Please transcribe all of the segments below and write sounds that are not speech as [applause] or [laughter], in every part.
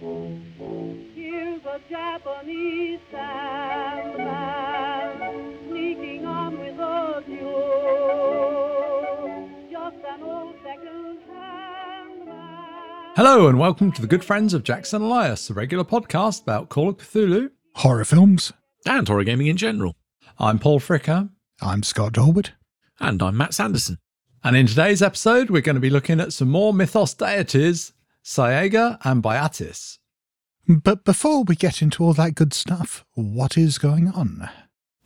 Here's a Japanese sandman sneaking on without you. Just an old second-hand. Hello, and welcome to the good friends of Jackson Elias, a regular podcast about Call of Cthulhu. horror films. and horror gaming in general. I'm Paul Fricker, I'm Scott Dorward. And I'm Matt Sanderson. and in today's episode, we're going to be looking at some more mythos deities, Cyäegha and Byatis. But before we get into all that good stuff, what is going on?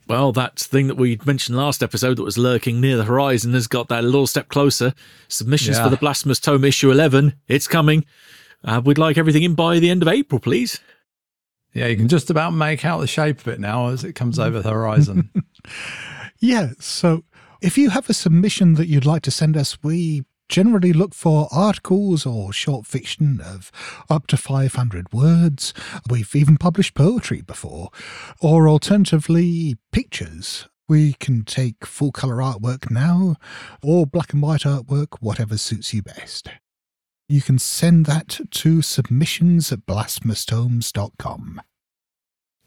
Well, that thing that we mentioned last episode that was lurking near the horizon has got that little step closer. Submissions Yeah. for the Blasphemous Tome issue 11. It's coming. Uh, we'd like everything in by the end of April, please. Yeah, you can just about make out the shape of it now as it comes over the horizon. [laughs] Yeah, so if you have a submission that you'd like to send us, we generally look for articles or short fiction of up to 500 words. We've even published poetry before, or alternatively, pictures. We can take full colour artwork now, or black and white artwork, whatever suits you best. You can send that to submissions at blasphemoustomes.com.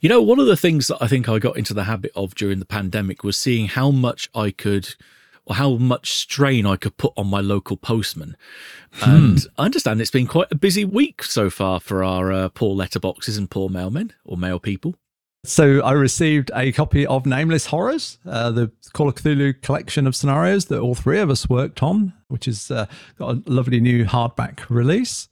You know, one of the things that I think I got into the habit of during the pandemic was seeing how much I could, how much strain I could put on my local postman. And I understand it's been quite a busy week so far for our uh, poor letterboxes and poor mailmen or mail people. so I received a copy of Nameless Horrors, uh, the Call of Cthulhu collection of scenarios that all three of us worked on, which has uh, got a lovely new hardback release.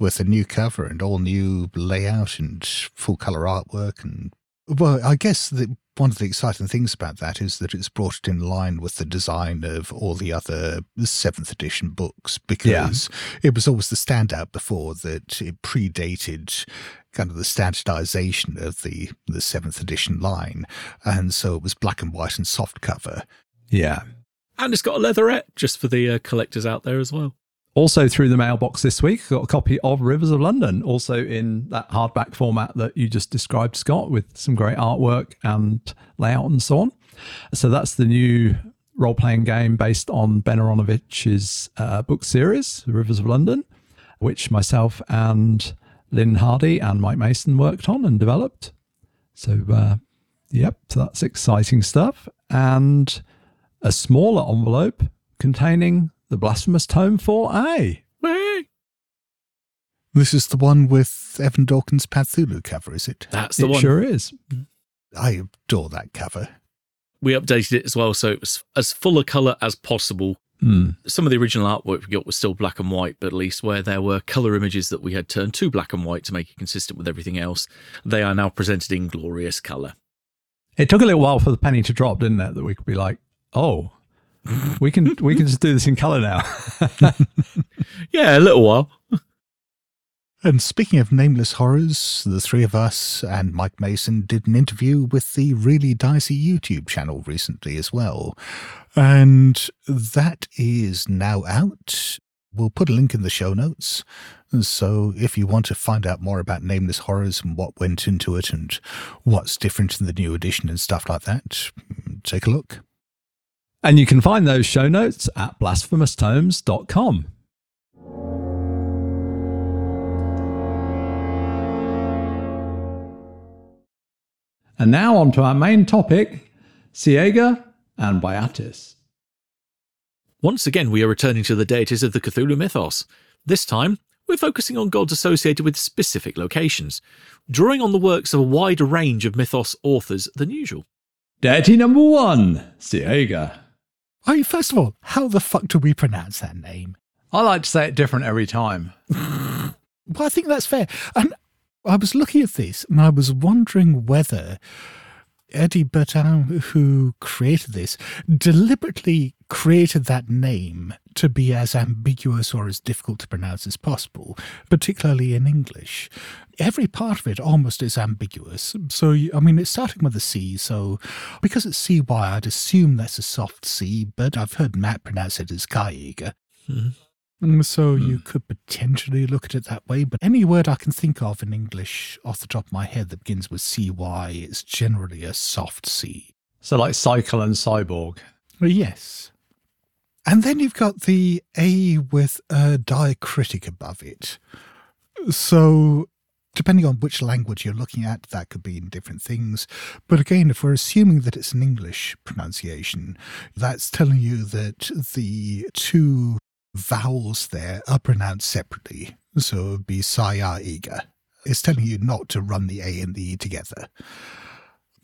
with a new cover and all new layout and full color artwork and well i guess that one of the exciting things about that is that it's brought it in line with the design of all the other seventh edition books because it was always the standout before that it predated kind of the standardization of the the seventh edition line and so it was black and white and soft cover Yeah. And it's got a leatherette just for the uh, collectors out there as well. Also through the mailbox this week, got a copy of Rivers of London, also in that hardback format that you just described, Scott, with some great artwork and layout and so on. So that's the new role playing game based on Ben Aaronovitch's uh, book series, Rivers of London, which myself and Lynne Hardy and Mike Mason worked on and developed. So, uh, yep, so that's exciting stuff. And a smaller envelope containing the Blasphemous Tome 4A. Hey, this is the one with Evan Dorkin's pathulu cover is it That's the it one. sure is. i adore that cover We updated it as well, so it was as full a colour as possible. Hmm. Some of the original artwork we got was still black and white, but at least where there were colour images that we had turned to black and white to make it consistent with everything else, they are now presented in glorious colour. It took a little while for the penny to drop, didn't it? That we could be like, oh, [laughs] we can we can just do this in color now. [laughs] Yeah, a little while. And speaking of nameless horrors, the three of us and Mike Mason did an interview with the Really Dicey YouTube channel recently as well. And that is now out. We'll put a link in the show notes. So if you want to find out more about nameless horrors and what went into it and what's different in the new edition and stuff like that, take a look. And you can find those show notes at blasphemoustomes.com. And now on to our main topic, Cyäegha and Byatis. Once again, we are returning to the deities of the Cthulhu mythos. This time, we're focusing on gods associated with specific locations, drawing on the works of a wider range of mythos authors than usual. Deity number one, Cyäegha. Oh, first of all, how the fuck do we pronounce that name? I like to say it different every time. Well, I think that's fair. And I was looking at this and I was wondering whether Eddie Bertin, who created this, deliberately created that name to be as ambiguous or as difficult to pronounce as possible, particularly in English. Every part of it almost is ambiguous. So, I mean, it's starting with a C, so because it's CY, I'd assume that's a soft C, but I've heard Matt pronounce it as Kaiga. Hmm. Mhm. Mm, So you could potentially look at it that way, but any word I can think of in English off the top of my head that begins with CY is generally a soft C. So like cycle and cyborg. Well, yes. And then you've got the A with a diacritic above it. So depending on which language you're looking at, that could mean different things. But again, if we're assuming that it's an English pronunciation, that's telling you that the two vowels there are pronounced separately. So it would be Saya Iga. It's telling you not to run the A and the E together.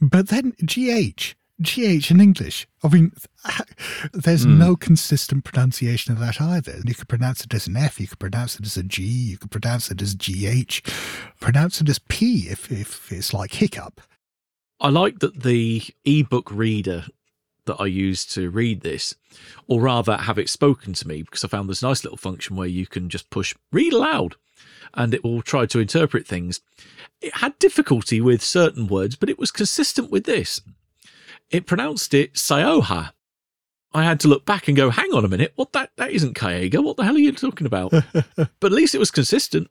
But then GH, GH in English. I mean, [laughs] there's Hmm. no consistent pronunciation of that either. You could pronounce it as an F, you could pronounce it as a G, you could pronounce it as GH, pronounce it as P if, if it's like hiccup. I like that the ebook reader that I use to read this, or rather have it spoken to me, because I found this nice little function where you can just push read aloud and it will try to interpret things. It had difficulty with certain words, but it was consistent with this. It pronounced it Sayoha. I had to look back and go, hang on a minute, what that that isn't Kayega. What the hell are you talking about? [laughs] but at least it was consistent.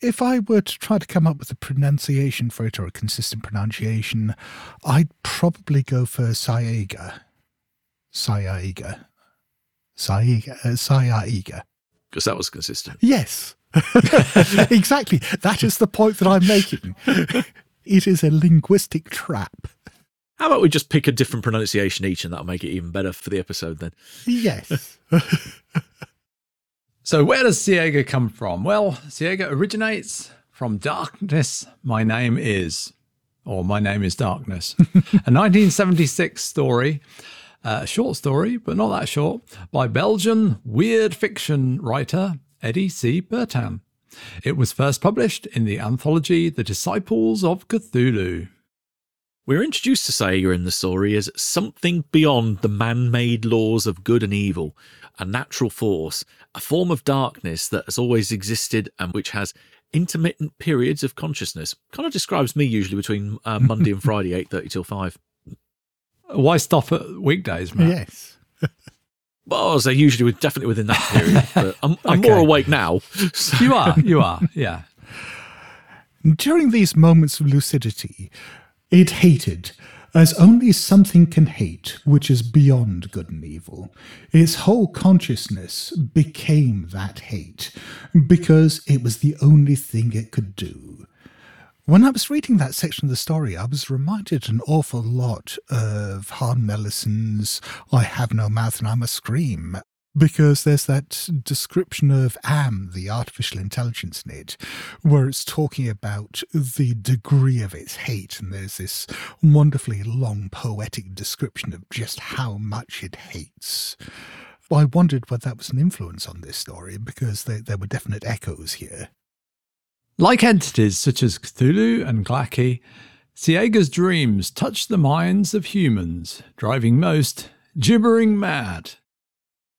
If I were to try to come up with a pronunciation for it or a consistent pronunciation, I'd probably go for Saiga. Saiga. Saiga. Uh, Saiga. Because that was consistent. Yes. [laughs] exactly. That is the point that I'm making. [laughs] It is a linguistic trap. How about we just pick a different pronunciation each and that'll make it even better for the episode then? Yes. [laughs] So, where does Cyäegha come from? Well, Cyäegha originates from Darkness, My Name Is, or My Name is Darkness, a 1976 story, a short story, but not that short, by Belgian weird fiction writer Eddie C. Bertin. It was first published in the anthology The Disciples of Cthulhu. We're introduced to Saga in the story as something beyond the man made laws of good and evil, a natural force, a form of darkness that has always existed and which has intermittent periods of consciousness. Kind of describes me usually between uh, Monday and [laughs] Friday, 8.30 till 5. Why stop at weekdays, Matt? yes. [laughs] Well, so usually with, definitely within that period, [laughs] but I'm, I'm Okay. more awake now. [laughs] So You are, you are, yeah. During these moments of lucidity, it hated as only something can hate which is beyond good and evil. Its whole consciousness became that hate because it was the only thing it could do. When I was reading that section of the story, I was reminded an awful lot of Harlan Ellison's I Have No Mouth and I Must Scream, because there's that description of Am, the artificial intelligence in it, where it's talking about the degree of its hate, and there's this wonderfully long poetic description of just how much it hates. I wondered whether that was an influence on this story, because there, there were definite echoes here. Like entities such as Cthulhu and Gla'aki, Cyäegha's dreams touch the minds of humans, driving most gibbering mad.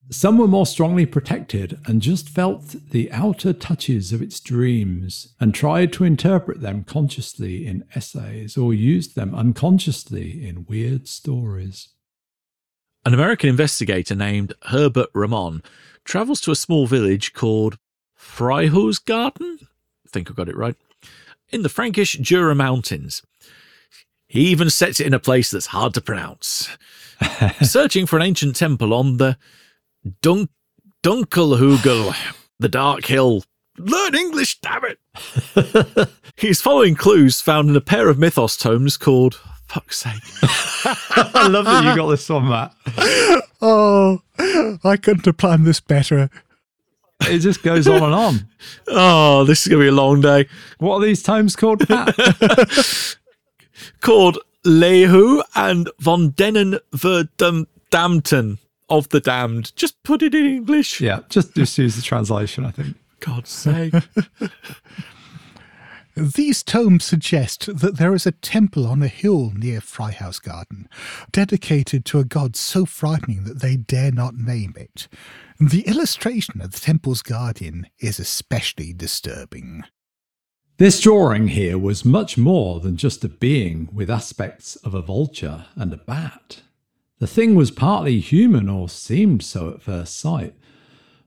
Some were more strongly protected and just felt the outer touches of its dreams and tried to interpret them consciously in essays or used them unconsciously in weird stories. An American investigator named Herbert Ramon travels to a small village called Freihusgarten. I think I got it right. In the Frankish Jura Mountains. He even sets it in a place that's hard to pronounce. [laughs] Searching for an ancient temple on the Dunk Dunkelhugel, the Dark Hill. Learn English, damn it! [laughs] He's following clues found in a pair of mythos tomes called Fuck's sake. [laughs] I love that you got this one, Matt. Oh, I couldn't have planned this better. It just goes on and on. [laughs] Oh, this is going to be a long day. What are these times called, [laughs] Called Lehu and von denen Verdammten of the damned. Just put it in English. yeah, just, just use the translation, I think. God's sake. [laughs] These tomes suggest that there is a temple on a hill near Freihausgarten, dedicated to a god so frightening that they dare not name it. The illustration of the temple's guardian is especially disturbing. This drawing here was much more than just a being with aspects of a vulture and a bat. The thing was partly human, or seemed so at first sight,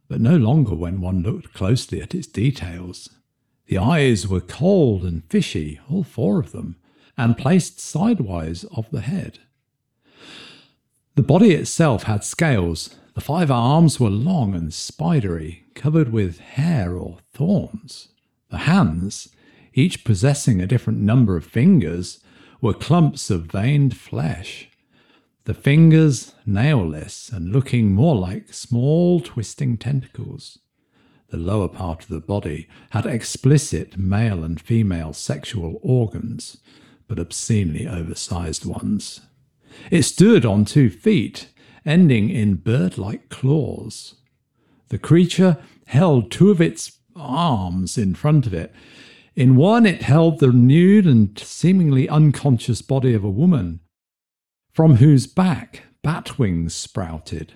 but no longer when one looked closely at its details. The eyes were cold and fishy, all four of them, and placed sidewise of the head. The body itself had scales. The five arms were long and spidery, covered with hair or thorns. The hands, each possessing a different number of fingers, were clumps of veined flesh. The fingers nailless and looking more like small twisting tentacles. The lower part of the body had explicit male and female sexual organs, but obscenely oversized ones. It stood on two feet, ending in bird like claws. The creature held two of its arms in front of it. In one, it held the nude and seemingly unconscious body of a woman, from whose back bat wings sprouted.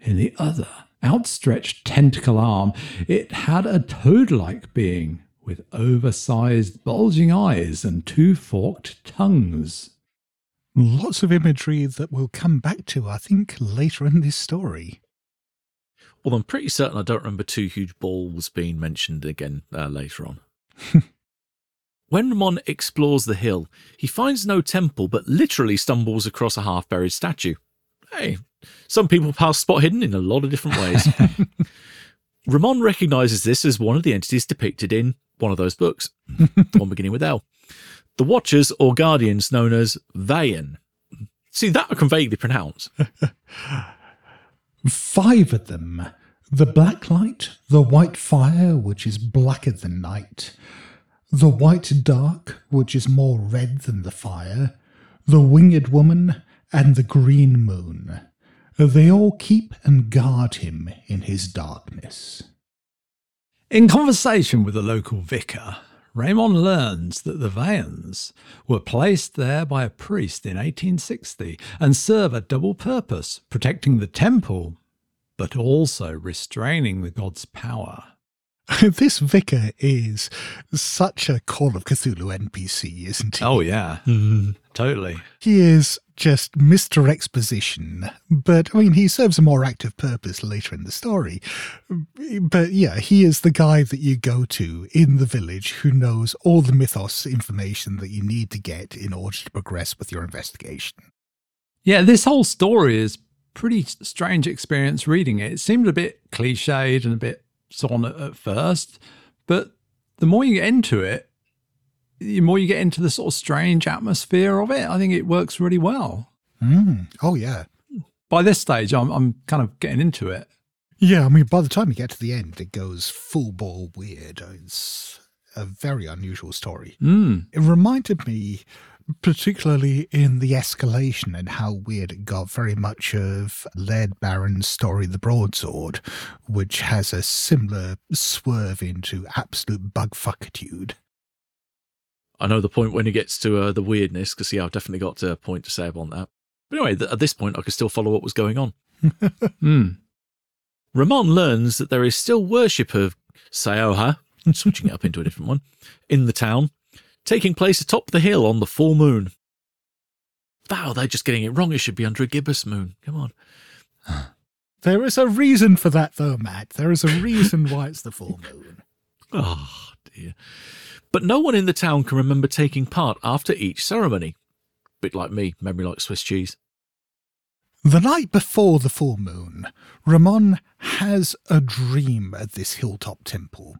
In the other, outstretched tentacle arm, it had a toad like being with oversized, bulging eyes and two forked tongues. Lots of imagery that we'll come back to, I think, later in this story. Well, I'm pretty certain I don't remember two huge balls being mentioned again uh, later on. [laughs] when Ramon explores the hill, he finds no temple but literally stumbles across a half buried statue. Hey, some people pass spot hidden in a lot of different ways. [laughs] Ramon recognizes this as one of the entities depicted in one of those books, the [laughs] one beginning with L. The Watchers or Guardians known as Vayan. See, that I can vaguely pronounce. [laughs] Five of them. The black light, the white fire, which is blacker than night, the white dark, which is more red than the fire, the winged woman, and the green moon. They all keep and guard him in his darkness. In conversation with the local vicar, Raymond learns that the Vayans were placed there by a priest in 1860 and serve a double purpose, protecting the temple, but also restraining the god's power. [laughs] this vicar is such a Call of Cthulhu NPC, isn't he? Oh, yeah, mm-hmm. totally. He is just Mr. Exposition, but I mean, he serves a more active purpose later in the story. But yeah, he is the guy that you go to in the village who knows all the mythos information that you need to get in order to progress with your investigation. Yeah, this whole story is pretty strange experience reading it. It seemed a bit cliched and a bit so on at, at first, but the more you get into it, the more you get into the sort of strange atmosphere of it. I think it works really well. Mm. Oh, yeah. By this stage, I'm I'm kind of getting into it. Yeah, I mean, by the time you get to the end, it goes full ball weird. It's a very unusual story. Mm. It reminded me, particularly in the escalation and how weird it got, very much of Laird Barron's story, The Broadsword, which has a similar swerve into absolute bugfuckitude. I know the point when he gets to uh, the weirdness, because yeah, I've definitely got a point to say about that. But anyway, th- at this point, I can still follow what was going on. [laughs] Mm. Ramon learns that there is still worship of Saoha, [laughs] switching it up into a different one, in the town, taking place atop the hill on the full moon. Wow, they're just getting it wrong. It should be under a gibbous moon. Come on. [sighs] There is a reason for that, though, Matt. There is a reason why it's the full [laughs] moon. Oh, dear. But no one in the town can remember taking part after each ceremony. Bit like me, memory like Swiss cheese. The night before the full moon, Ramon has a dream at this hilltop temple.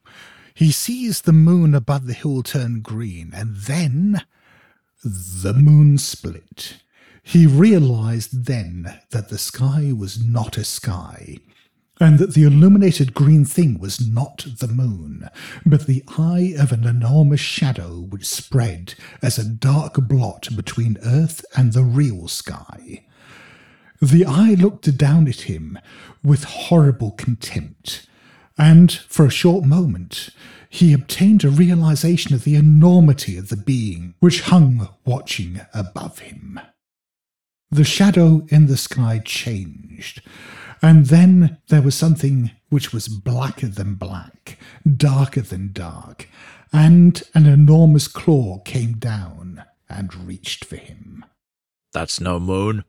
He sees the moon above the hill turn green, and then the moon split. He realized then that the sky was not a sky, and that the illuminated green thing was not the moon, but the eye of an enormous shadow which spread as a dark blot between earth and the real sky. The eye looked down at him with horrible contempt, and for a short moment he obtained a realization of the enormity of the being which hung watching above him. The shadow in the sky changed, and then there was something which was blacker than black, darker than dark, and an enormous claw came down and reached for him. That's no moon.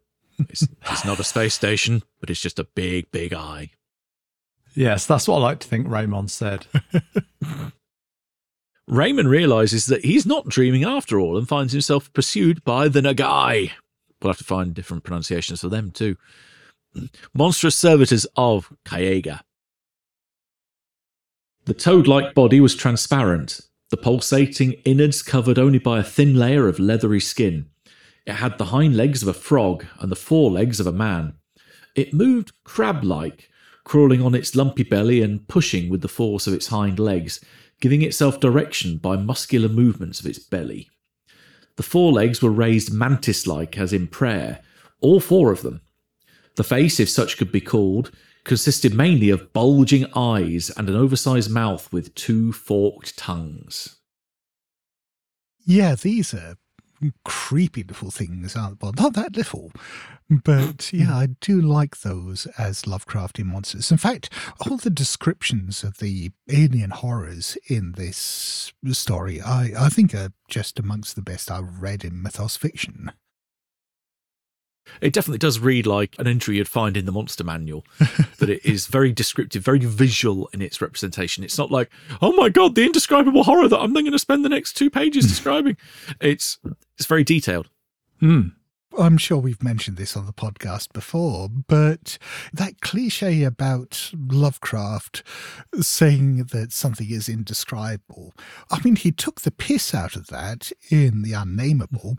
It's, it's not a space station, but it's just a big, big eye. Yes, that's what I like to think Raymond said. [laughs] Raymond realizes that he's not dreaming after all and finds himself pursued by the Nagai. We'll have to find different pronunciations for them too. Monstrous servitors of Kayega. The toad like body was transparent, the pulsating innards covered only by a thin layer of leathery skin. It had the hind legs of a frog and the forelegs of a man. It moved crab like, crawling on its lumpy belly and pushing with the force of its hind legs, giving itself direction by muscular movements of its belly. The forelegs were raised mantis like, as in prayer, all four of them. The face, if such could be called, consisted mainly of bulging eyes and an oversized mouth with two forked tongues. Yeah, these are creepy little things, aren't well, not that little. But hmm. yeah, I do like those as Lovecraftian monsters. In fact, all the descriptions of the alien horrors in this story, I, I think are just amongst the best I've read in mythos fiction. It definitely does read like an entry you'd find in the monster manual. [laughs] that it is very descriptive, very visual in its representation. It's not like, oh my god, the indescribable horror that I'm then going to spend the next two pages describing. It's it's very detailed. Hmm. I'm sure we've mentioned this on the podcast before, but that cliche about Lovecraft saying that something is indescribable, I mean, he took the piss out of that in The Unnameable.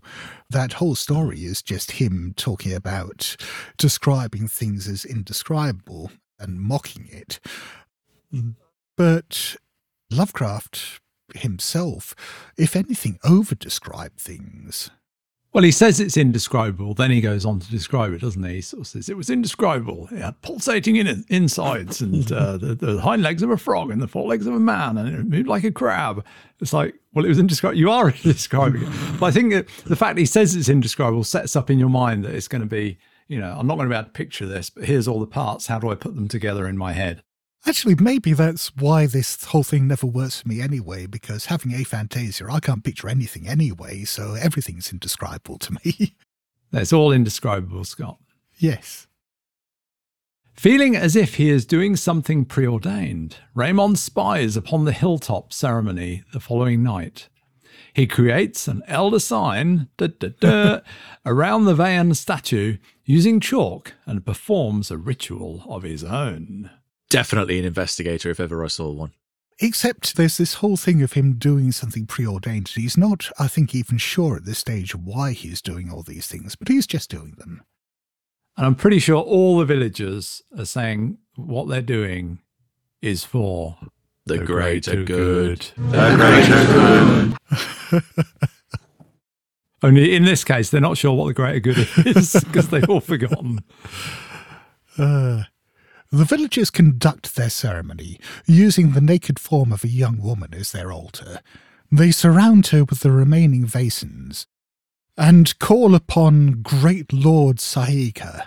That whole story is just him talking about describing things as indescribable and mocking it. But Lovecraft himself, if anything, over described things. Well, he says it's indescribable. Then he goes on to describe it, doesn't he? He sort of says it was indescribable. It had pulsating in insides and [laughs] uh, the, the hind legs of a frog and the forelegs of a man, and it moved like a crab. It's like, well, it was indescribable. You are [laughs] describing it. But I think that the fact that he says it's indescribable sets up in your mind that it's going to be, you know, I'm not going to be able to picture this, but here's all the parts. How do I put them together in my head? Actually, maybe that's why this whole thing never works for me anyway, because having aphantasia, I can't picture anything anyway, so everything's indescribable to me. [laughs] That's all indescribable, Scott. yes. Feeling as if he is doing something preordained, Raymond spies upon the hilltop ceremony the following night. He creates an elder sign da, da, da, [laughs] around the Vayan statue using chalk and performs a ritual of his own. Definitely an investigator if ever I saw one. Except there's this whole thing of him doing something preordained. He's not, I think, even sure at this stage why he's doing all these things, but he's just doing them. And I'm pretty sure all the villagers are saying what they're doing is for The, greater, good. [laughs] Only in this case, they're not sure what the greater good is because they've all forgotten. [laughs] Uh, the villagers conduct their ceremony using the naked form of a young woman as their altar. They surround her with the remaining Vasons and call upon great Lord Saika,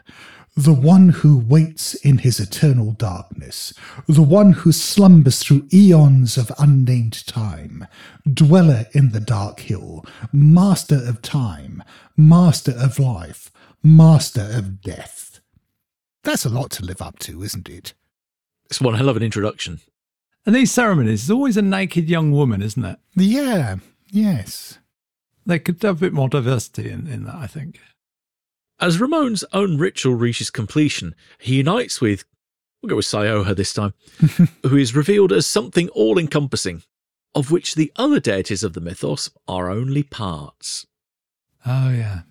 the one who waits in his eternal darkness, the one who slumbers through eons of unnamed time, dweller in the dark hill, master of time, master of life, master of death. That's a lot to live up to, isn't it? It's one hell of an introduction. And these ceremonies, there's always a naked young woman, isn't it? Yeah, yes. They could have a bit more diversity in, in that, I think. As Ramon's own ritual reaches completion, he unites with, we'll go with Sioha this time, [laughs] who is revealed as something all encompassing, of which the other deities of the mythos are only parts. Oh, yeah.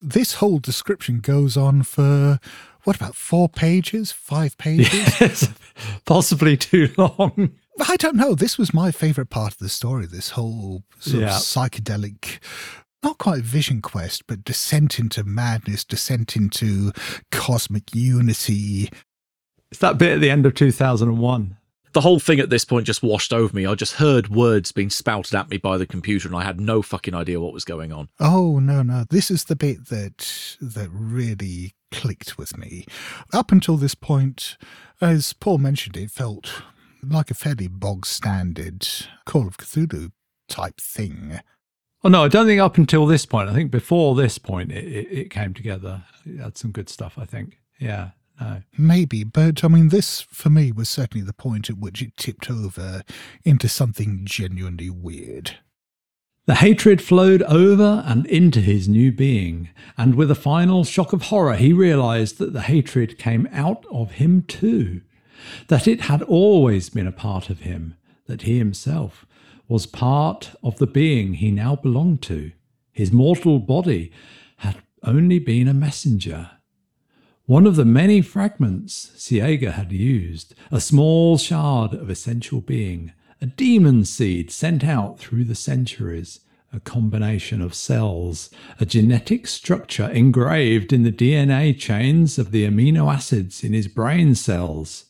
This whole description goes on for, what about four pages? Five pages? [laughs] Yes, possibly too long. I don't know. This was my favourite part of the story. This whole sort Yeah. of psychedelic, not quite vision quest, but descent into madness, descent into cosmic unity. It's that bit at the end of 2001. The whole thing at this point just washed over me. I just heard words being spouted at me by the computer and I had no fucking idea what was going on. Oh no, no! This is the bit that that really clicked with me. Up until this point, as Paul mentioned, it felt like a fairly bog standard Call of Cthulhu type thing. Oh, no, I don't think up until this point. I think before this point, it, it, it came together. It had some good stuff, I think. Yeah, no. Maybe, but I mean, this for me was certainly the point at which it tipped over into something genuinely weird. The hatred flowed over and into his new being, and with a final shock of horror, he realized that the hatred came out of him too, that it had always been a part of him, that he himself was part of the being he now belonged to. His mortal body had only been a messenger. One of the many fragments Cyäegha had used, a small shard of essential being, a demon seed sent out through the centuries, a combination of cells, a genetic structure engraved in the DNA chains of the amino acids in his brain cells,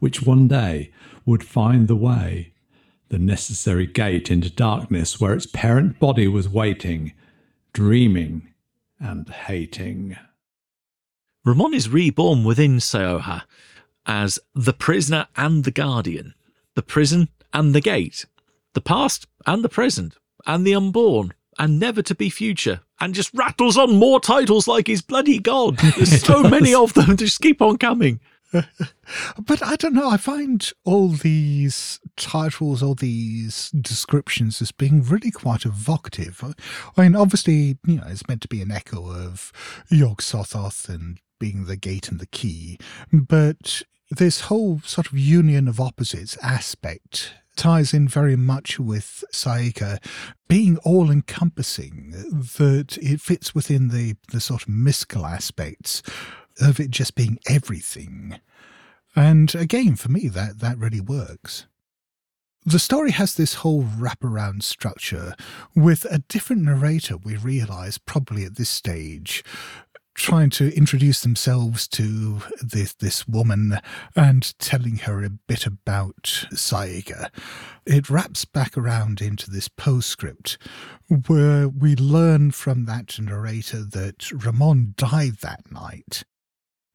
which one day would find the way, the necessary gate into darkness where its parent body was waiting, dreaming and hating. Ramon is reborn within Seoha as the prisoner and the guardian, the prison and the gate, the past and the present, and the unborn, and never to be future, and just rattles on more titles like he's bloody God. [laughs] There's so many of them, just keep on coming. [laughs] But I don't know. I find all these titles, all these descriptions as being really quite evocative. I mean, obviously, you know, it's meant to be an echo of Yog Sothoth and being the gate and the key, but this whole sort of union of opposites aspect ties in very much with Saika being all encompassing, that it fits within the, the sort of mystical aspects of it just being everything. And again, for me, that, that really works. The story has this whole wraparound structure with a different narrator, we realise, probably at this stage, trying to introduce themselves to this this woman and telling her a bit about Saiga. It wraps back around into this postscript where we learn from that narrator that Ramon died that night.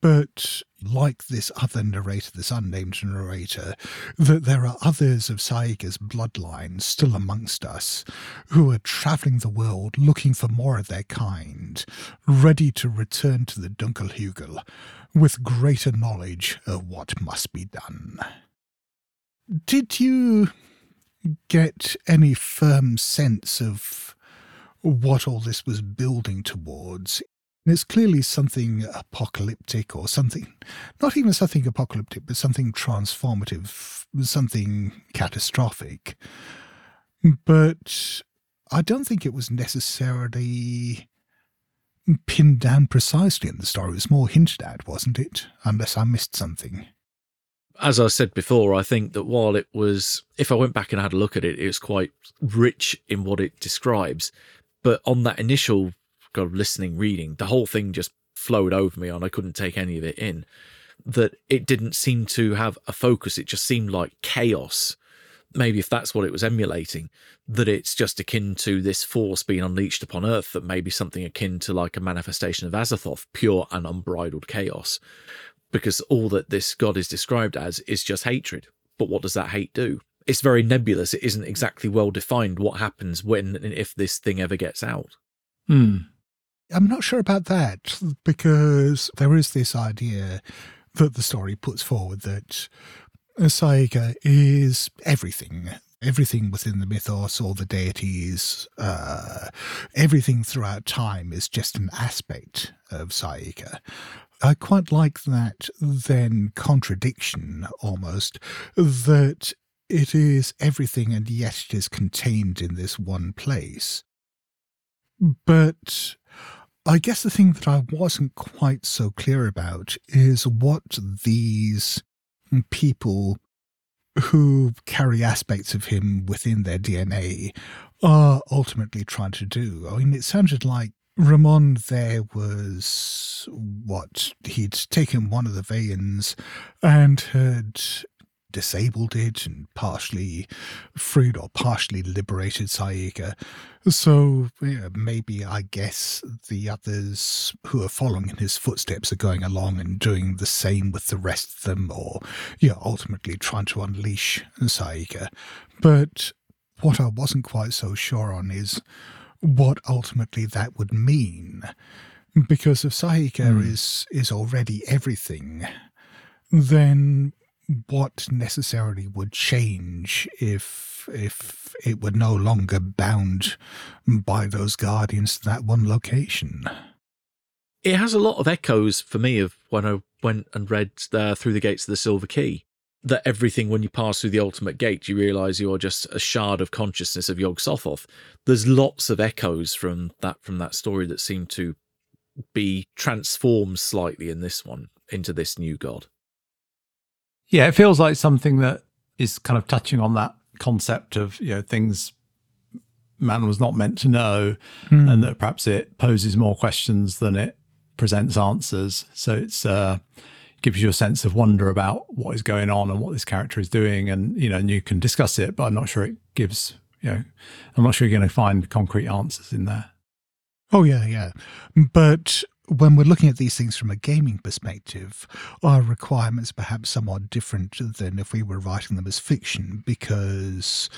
But like this other narrator, this unnamed narrator, that there are others of Saiga's bloodline still amongst us who are travelling the world looking for more of their kind, ready to return to the Dunkelhugel with greater knowledge of what must be done. Did you get any firm sense of what all this was building towards and it's clearly something apocalyptic or something, not even something apocalyptic, but something transformative, something catastrophic. But I don't think it was necessarily pinned down precisely in the story. It was more hinted at, wasn't it? Unless I missed something. As I said before, I think that while it was, if I went back and had a look at it, it was quite rich in what it describes. But on that initial of listening, reading, the whole thing just flowed over me and I couldn't take any of it in. That it didn't seem to have a focus, it just seemed like chaos. Maybe if that's what it was emulating, that it's just akin to this force being unleashed upon Earth, that maybe something akin to like a manifestation of Azathoth, pure and unbridled chaos. Because all that this god is described as is just hatred. But what does that hate do? It's very nebulous. It isn't exactly well defined what happens when and if this thing ever gets out. Hmm. I'm not sure about that because there is this idea that the story puts forward that Saiga is everything. Everything within the mythos, all the deities, uh, everything throughout time is just an aspect of Saiga. I quite like that then contradiction almost that it is everything and yet it is contained in this one place. But I guess the thing that I wasn't quite so clear about is what these people who carry aspects of him within their DNA are ultimately trying to do. I mean, it sounded like Ramon there was what he'd taken one of the veins and had disabled it and partially freed or partially liberated Saika. So yeah, maybe I guess the others who are following in his footsteps are going along and doing the same with the rest of them, or yeah, ultimately trying to unleash Saika. But what I wasn't quite so sure on is what ultimately that would mean. Because if Saika mm. is is already everything, then what necessarily would change if if it were no longer bound by those guardians to that one location. It has a lot of echoes for me of when I went and read uh, Through the Gates of the Silver Key, that everything when you pass through the ultimate gate, you realize you're just a shard of consciousness of Yog Sothoth. There's lots of echoes from that from that story that seem to be transformed slightly in this one into this new god. Yeah, it feels like something that is kind of touching on that concept of you know things man was not meant to know, and that perhaps it poses more questions than it presents answers. So it's uh, gives you a sense of wonder about what is going on and what this character is doing, and you know, and you can discuss it, but I'm not sure it gives you know, I'm not sure you're going to find concrete answers in there. Oh, yeah, yeah. But when we're looking at these things from a gaming perspective, our requirements perhaps somewhat different than if we were writing them as fiction because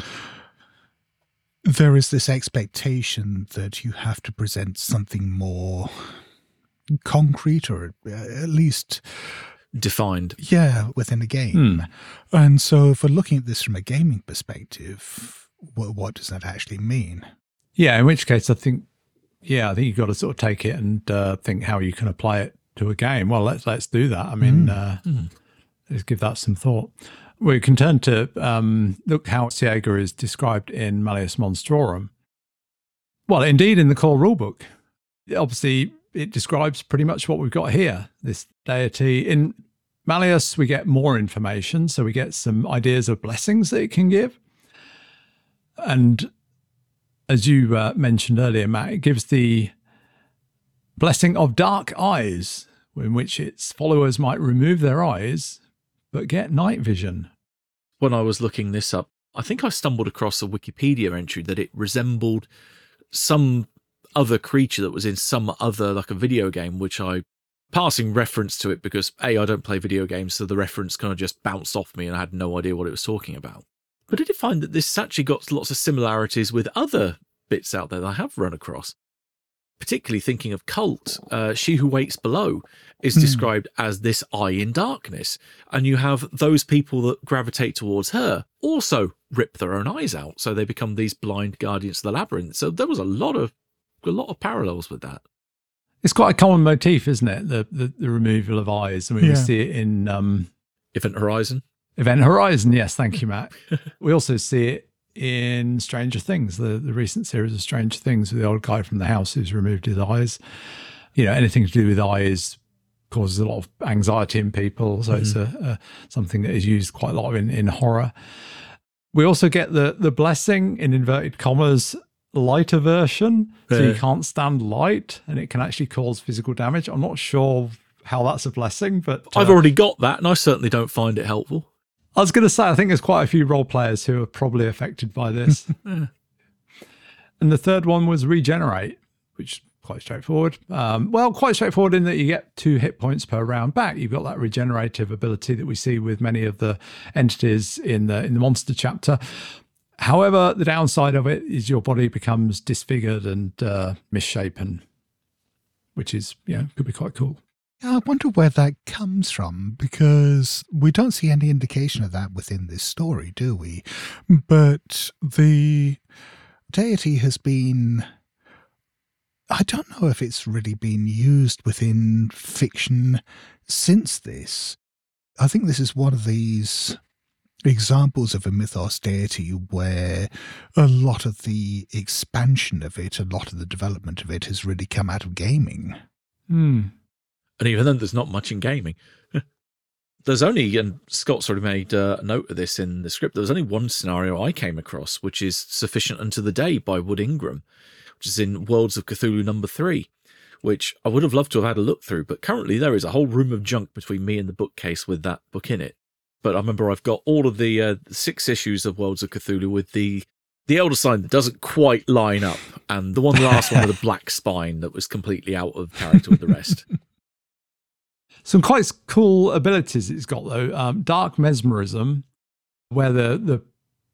there is this expectation that you have to present something more concrete or uh, at least Defined. yeah within a game. And so if we're looking at this from a gaming perspective what, what does that actually mean? Yeah, in which case I think, yeah, I think you've got to sort of take it and uh, think how you can apply it to a game. Well, let's let's do that. I mean, uh, let's give that some thought. We can turn to um, look how Cyäegha is described in Malleus Monstrorum. Well, indeed, in the core rulebook, obviously it describes pretty much what we've got here. This deity in Malleus, we get more information, so we get some ideas of blessings that it can give, and as you uh, mentioned earlier, Matt, it gives the blessing of dark eyes, in which its followers might remove their eyes but get night vision. When I was looking this up, I think I stumbled across a Wikipedia entry that it resembled some other creature that was in some other, like a video game, which I passing reference to it because A, I don't play video games, so the reference kind of just bounced off me and I had no idea what it was talking about. But I did find that this actually got lots of similarities with other bits out there that I have run across. Particularly thinking of Cult, uh, She Who Waits Below is described as this eye in darkness. And you have those people that gravitate towards her also rip their own eyes out. So they become these blind guardians of the labyrinth. So there was a lot of a lot of parallels with that. It's quite a common motif, isn't it? The the, the removal of eyes. I mean, we see it in um, Event Horizon. Event Horizon. Yes, thank you, Matt. we also see it in Stranger Things, the, the recent series of Stranger Things with the old guy from the house who's removed his eyes. You know, anything to do with eyes causes a lot of anxiety in people. So it's a, a something that is used quite a lot in, in horror. We also get the the blessing in inverted commas lighter version. So you can't stand light and it can actually cause physical damage. I'm not sure how that's a blessing, but I've uh, already got that, and I certainly don't find it helpful. I was going to say, I think there's quite a few role players who are probably affected by this. [laughs] and the third one was regenerate, which is quite straightforward. Um, well, quite straightforward in that you get two hit points per round back. You've got that regenerative ability that we see with many of the entities in the in the monster chapter. However, the downside of it is your body becomes disfigured and uh, misshapen, which is you know could be quite cool. I wonder where that comes from because we don't see any indication of that within this story, do we? But the deity has been. I don't know if it's really been used within fiction since this. I think this is one of these examples of a mythos deity where a lot of the expansion of it, a lot of the development of it has really come out of gaming. Hmm. And even then, there's not much in gaming. [laughs] there's only, and Scott's already made uh, a note of this in the script, there's only one scenario I came across, which is Sufficient Unto the Day by Wood Ingham, which is in Worlds of Cthulhu number three, which I would have loved to have had a look through, but currently there is a whole room of junk between me and the bookcase with that book in it. But I remember I've got all of the uh, six issues of Worlds of Cthulhu with the the elder sign that doesn't quite line up, and the one last one with a black spine that was completely out of character with the rest. [laughs] Some quite cool abilities it's got though. Um, dark mesmerism, where the the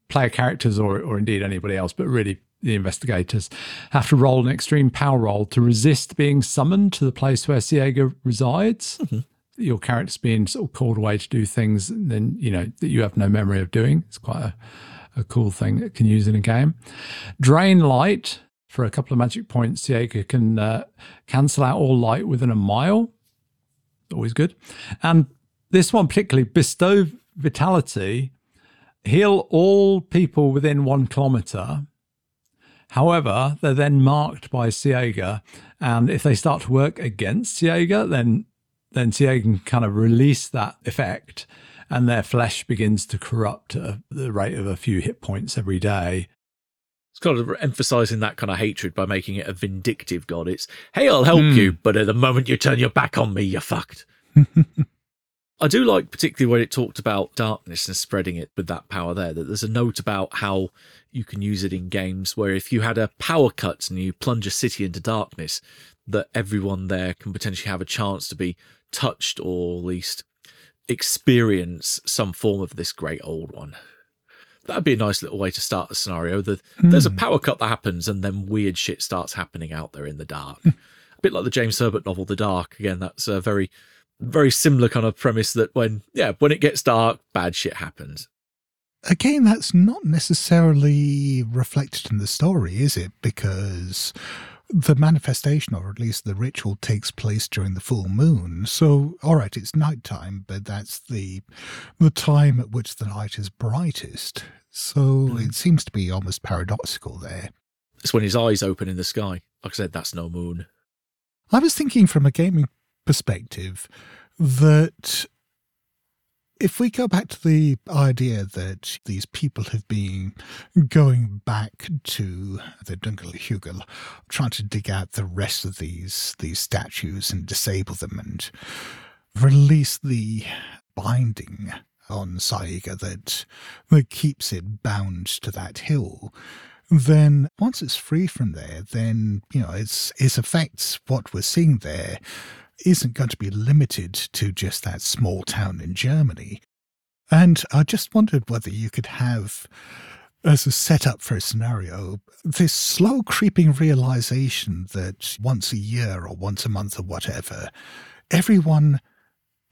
player characters or or indeed anybody else, but really the investigators have to roll an extreme power roll to resist being summoned to the place where Cyäegha resides. Your character's being sort of called away to do things, and then you know that you have no memory of doing. It's quite a, a cool thing that can use in a game. Drain light for a couple of magic points. Cyäegha can uh, cancel out all light within a mile always good. And this one particularly, bestow vitality, heal all people within one kilometer. However, they're then marked by Cyäegha, and if they start to work against Cyäegha, then then Cyäegha can kind of release that effect, and their flesh begins to corrupt at the rate of a few hit points every day. It's kind of emphasizing that kind of hatred by making it a vindictive god. It's, hey, I'll help hmm. you, but at the moment you turn your back on me, you're fucked. [laughs] I do like particularly when it talked about darkness and spreading it with that power there, that there's a note about how you can use it in games where if you had a power cut and you plunge a city into darkness, that everyone there can potentially have a chance to be touched or at least experience some form of this great old one. That'd be a nice little way to start a scenario. That hmm. there's a power cut that happens and then weird shit starts happening out there in the dark. Hmm. a bit like the James Herbert novel The Dark. Again, that's a very very similar kind of premise that when yeah, when it gets dark, bad shit happens. Again, that's not necessarily reflected in the story, is it? Because the manifestation, or at least the ritual, takes place during the full moon. So, all right, it's nighttime, but that's the the time at which the light is brightest. So hmm. it seems to be almost paradoxical there. It's when his eyes open in the sky. Like I said, that's no moon. I was thinking from a gaming perspective that if we go back to the idea that these people have been going back to the Dunkelhügel, trying to dig out the rest of these these statues and disable them and release the binding on Cyäegha that that keeps it bound to that hill, then once it's free from there, then you know its its effects, what we're seeing there, isn't going to be limited to just that small town in Germany. And I just wondered whether you could have, as a setup for a scenario, this slow creeping realization that once a year or once a month or whatever, everyone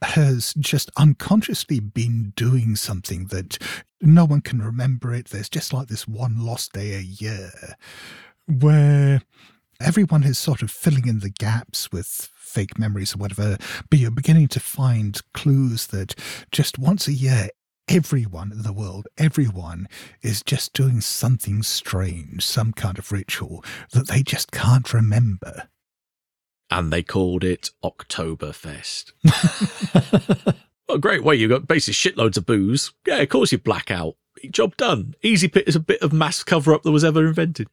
has just unconsciously been doing something that no one can remember it. There's just like this one lost day a year where everyone is sort of filling in the gaps with fake memories or whatever, but you're beginning to find clues that just once a year, everyone in the world, everyone is just doing something strange, some kind of ritual that they just can't remember. And they called it Oktoberfest. [laughs] well, great way. You got basically shitloads of booze. Yeah, of course you black out. Job done. Easy pit is a bit of mass cover up that was ever invented.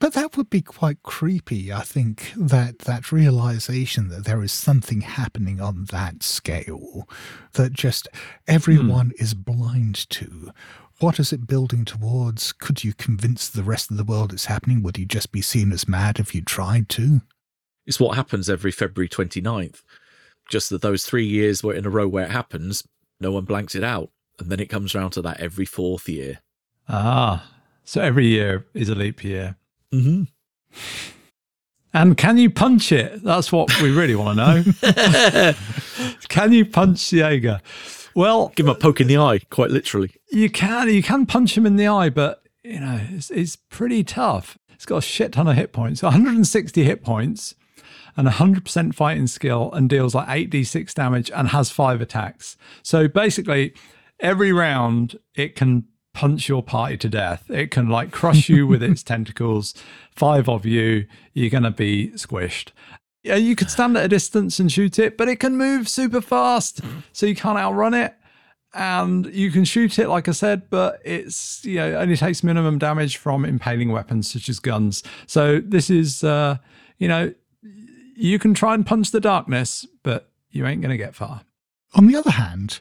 But that would be quite creepy, I think, that that realization that there is something happening on that scale that just everyone is blind to. What is it building towards? Could you convince the rest of the world it's happening? Would you just be seen as mad if you tried to? It's what happens every February 29th. Just that those three years were in a row where it happens, no one blanks it out. And then it comes round to that every fourth year. Ah, so every year is a leap year. Mm-hmm. And can you punch it? That's what we really want to know. [laughs] can you punch Cyäegha? Well, Give him a poke in the eye, quite literally. you can you can punch him in the eye, but you know it's, it's pretty tough. It's got a shit ton of hit points, 160 hit points, and 100% fighting skill, and deals like 8d6 damage and has five attacks. So basically, every round it can punch your party to death. It can like crush you with its [laughs] tentacles. Five of you, you're gonna be squished. Yeah, you could stand at a distance and shoot it, but it can move super fast, so you can't outrun it and you can shoot it like i said but it's you know only takes minimum damage from impaling weapons such as guns so this is uh you know you can try and punch the darkness but you ain't gonna get far On the other hand,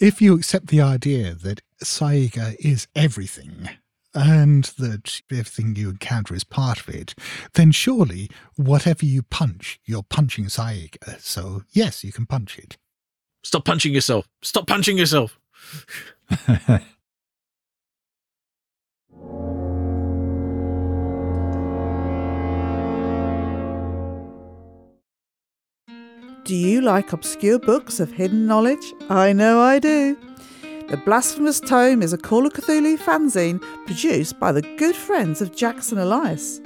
if you accept the idea that Cyäegha is everything, and that everything you encounter is part of it, then surely whatever you punch, you're punching Cyäegha. So yes, you can punch it. Stop punching yourself. Stop punching yourself. [laughs] Do you like obscure books of hidden knowledge? I know I do. The Blasphemous Tome is a Call of Cthulhu fanzine produced by the good friends of Jackson Elias.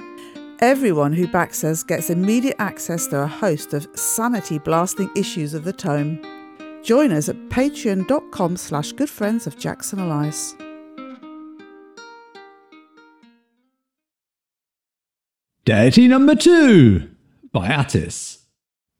Everyone who backs us gets immediate access to a host of sanity blasting issues of the tome. Join us at patreon.com slash good friends of Jackson Elias. Deity number two Byatis.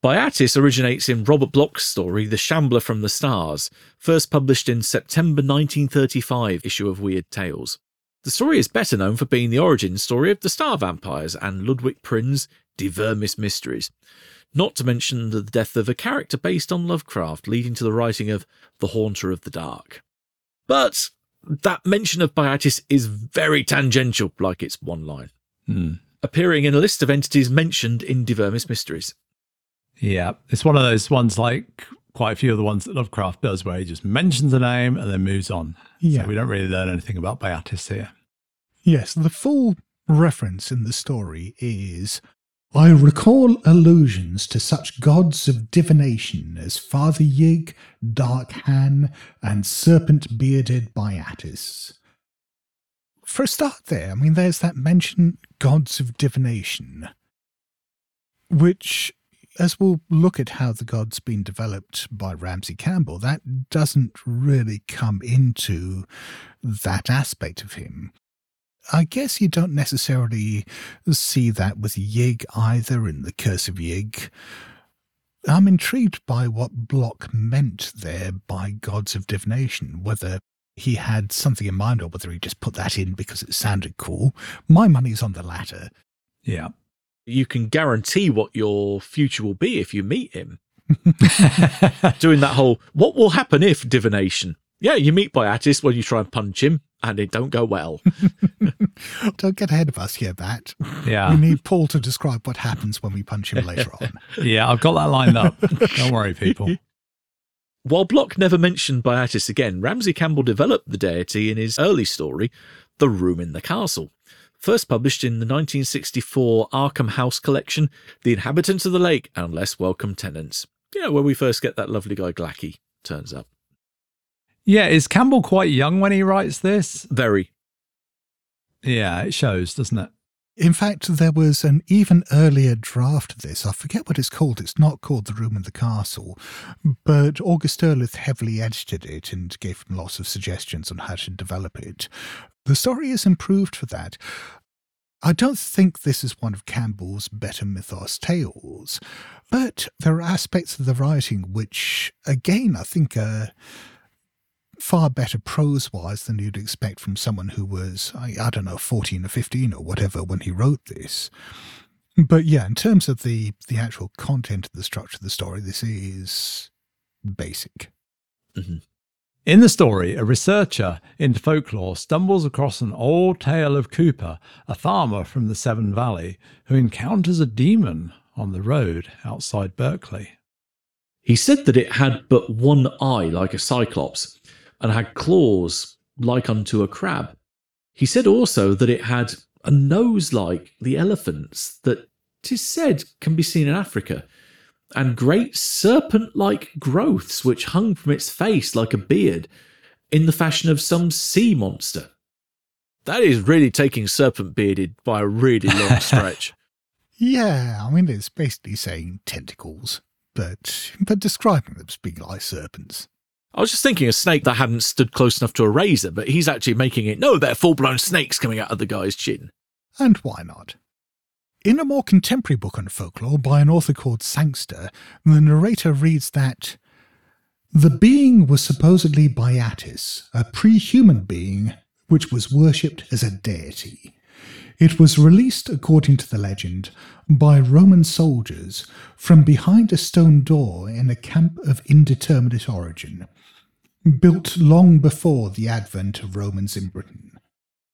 Byatis originates in Robert Bloch's story The Shambler from the Stars, first published in September 1935 issue of Weird Tales. The story is better known for being the origin story of the Star Vampires and Ludwig Prinn's De Vermis Mysteriis, not to mention the death of a character based on Lovecraft, leading to the writing of The Haunter of the Dark. But that mention of Byatis is very tangential, like it's one line, Hmm. appearing in a list of entities mentioned in De Vermis Mysteriis. Yeah, it's one of those ones like quite a few of the ones that Lovecraft does, where he just mentions a name and then moves on. Yeah. So we don't really learn anything about Byatis here. Yes, the full reference in the story is I recall allusions to such gods of divination as Father Yig, Dark Han, and Serpent Bearded Byatis. For a start, there, I mean, there's that mention gods of divination, which, as we'll look at how the god's been developed by Ramsey Campbell, that doesn't really come into that aspect of him. I guess you don't necessarily see that with Yig either in The Curse of Yig. I'm intrigued by what Bloch meant there by gods of divination, whether he had something in mind or whether he just put that in because it sounded cool. My money's on the latter. Yeah. You can guarantee what your future will be if you meet him. [laughs] Doing that whole, what will happen if divination? Yeah, you meet Byatis when you try and punch him, and it don't go well. [laughs] [laughs] Don't get ahead of us here, Bat. Yeah. We need Paul to describe what happens when we punch him later on. Yeah, I've got that lined up. Don't worry, people. While Bloch never mentioned Byatis again, Ramsey Campbell developed the deity in his early story, The Room in the Castle. First published in the 1964 Arkham House collection, The Inhabitants of the Lake and Less Welcome Tenants. You know, where we first get that lovely guy Gla'aki, turns up. Yeah, is Campbell quite young when he writes this? Very. Yeah, it shows, doesn't it? In fact, there was an even earlier draft of this. I forget what it's called. It's not called The Room in the Castle, but August Derleth heavily edited it and gave him lots of suggestions on how to develop it. The story is improved for that. I don't think this is one of Campbell's better mythos tales, but there are aspects of the writing which, again, I think are far better prose wise than you'd expect from someone who was, I, I don't know, 14 or 15 or whatever when he wrote this. But yeah, in terms of the, the actual content of the structure of the story, this is basic. Mm-hmm. In the story, a researcher into folklore stumbles across an old tale of Cooper, a farmer from the Severn Valley, who encounters a demon on the road outside Berkeley. He said that it had but one eye like a cyclops, and had claws like unto a crab. He said also that it had a nose like the elephant's that tis said can be seen in Africa, and great serpent like growths which hung from its face like a beard, in the fashion of some sea monster. That is really taking serpent bearded by a really long [laughs] stretch. Yeah, I mean, it's basically saying tentacles, but, but describing them as being like serpents. I was just thinking a snake that hadn't stood close enough to a razor, but he's actually making it no, they're full blown snakes coming out of the guy's chin. And why not? In a more contemporary book on folklore by an author called Sangster, the narrator reads that the being was supposedly Byatis, a pre human being which was worshipped as a deity. It was released, according to the legend, by Roman soldiers from behind a stone door in a camp of indeterminate origin, built long before the advent of Romans in Britain.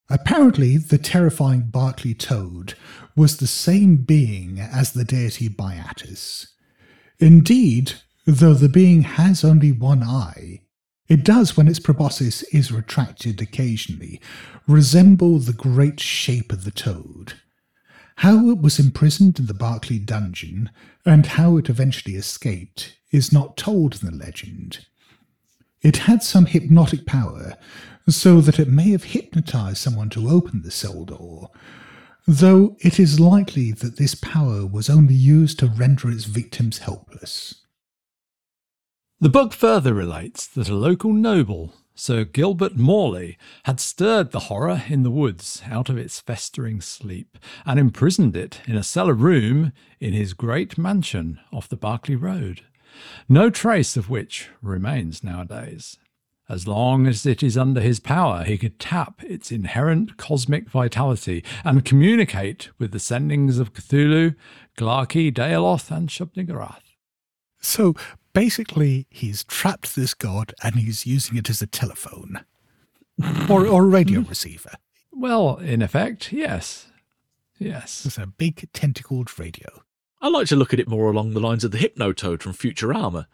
Apparently, the terrifying Berkeley toad was the same being as the deity Byatis. Indeed, though the being has only one eye, it does, when its proboscis is retracted occasionally, resemble the great shape of the toad. How it was imprisoned in the Berkeley dungeon, and how it eventually escaped, is not told in the legend. It had some hypnotic power, so that it may have hypnotized someone to open the cell door, though it is likely that this power was only used to render its victims helpless. The book further relates that a local noble, Sir Gilbert Morley, had stirred the horror in the woods out of its festering sleep and imprisoned it in a cellar room in his great mansion off the Berkeley Road, no trace of which remains nowadays. As long as it is under his power, he could tap its inherent cosmic vitality and communicate with the sendings of Cthulhu, Gla'aki, Daoloth, and Shub-Niggurath. So basically, he's trapped this god and he's using it as a telephone or, or a radio [laughs] receiver. Well, in effect, yes. Yes. It's a big tentacled radio. I like to look at it more along the lines of the Hypnotoad from Futurama,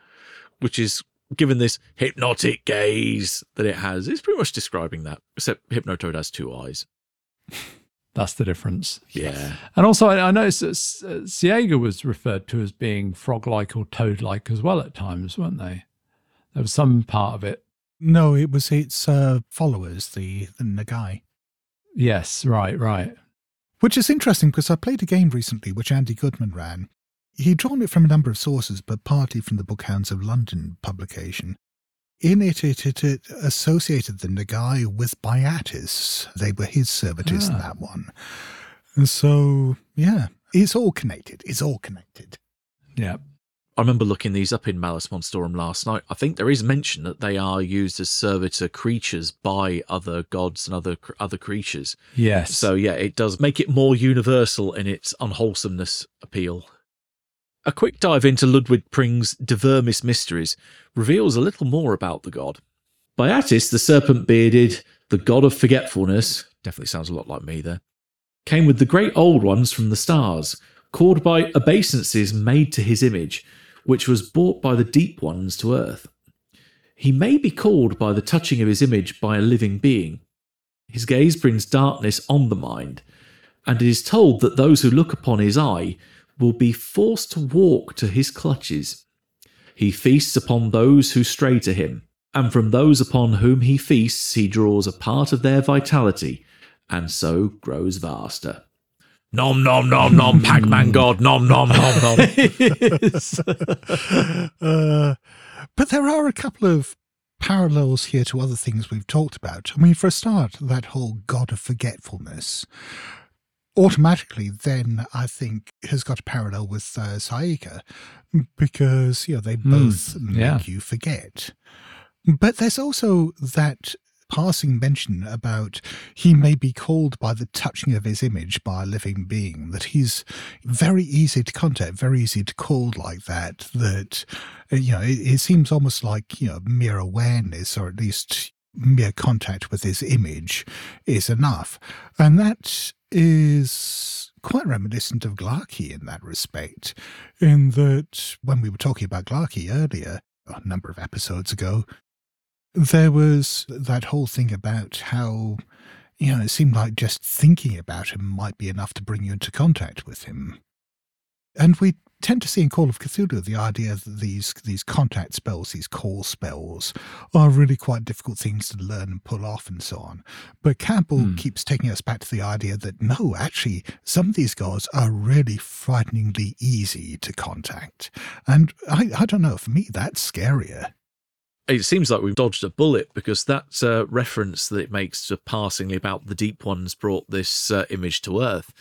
which is given this hypnotic gaze that it has. It's pretty much describing that, except Hypnotoad has two eyes. [laughs] That's the difference. Yeah. And also, I, I noticed that uh, Cyäegha was referred to as being frog like or toad like as well at times, weren't they? There was some part of it. No, it was its uh, followers, the, the Nagai. Yes, right, right. Which is interesting because I played a game recently which Andy Goodman ran. He'd drawn it from a number of sources, but partly from the Bookhounds of London publication. In it, it, it, it associated the Nagai with Byatis. They were his servitors in Ah. that one. And so, yeah, it's all connected. It's all connected. Yeah. I remember looking these up in Malleus Monstrorum last night. I think there is mention that they are used as servitor creatures by other gods and other other creatures. Yes. So yeah, it does make it more universal in its unwholesomeness appeal. A quick dive into Ludwig Prinn's De Vermis Mysteriis reveals a little more about the god. By Byatis, the serpent bearded, the god of forgetfulness, definitely sounds a lot like me there, came with the great old ones from the stars, called by obeisances made to his image, which was brought by the deep ones to earth. He may be called by the touching of his image by a living being. His gaze brings darkness on the mind, and it is told that those who look upon his eye will be forced to walk to his clutches. He feasts upon those who stray to him, and from those upon whom he feasts he draws a part of their vitality, and so grows vaster. Nom nom nom nom, Pac-Man God, nom nom nom nom. [laughs] Uh, but there are a couple of parallels here to other things we've talked about. I mean, for a start, that whole God of forgetfulness automatically then I think has got a parallel with uh, Cyäegha because you know they both make yeah. you forget. But there's also that passing mention about he may be called by the touching of his image by a living being that he's very easy to contact very easy to call like that that uh, you know it, it seems almost like you know mere awareness or at least mere contact with his image is enough. And that is quite reminiscent of Gla'aki in that respect in that when we were talking about Gla'aki earlier a number of episodes ago there was that whole thing about how you know it seemed like just thinking about him might be enough to bring you into contact with him. And we tend to see in call of cthulhu the idea that these these contact spells these call spells are really quite difficult things to learn and pull off and so on. But campbell Hmm. keeps taking us back to the idea that no actually some of these gods are really frighteningly easy to contact. And i, I don't know for me that's scarier it seems like we've dodged a bullet because that uh, reference that it makes to passingly about the deep ones brought this uh, image to earth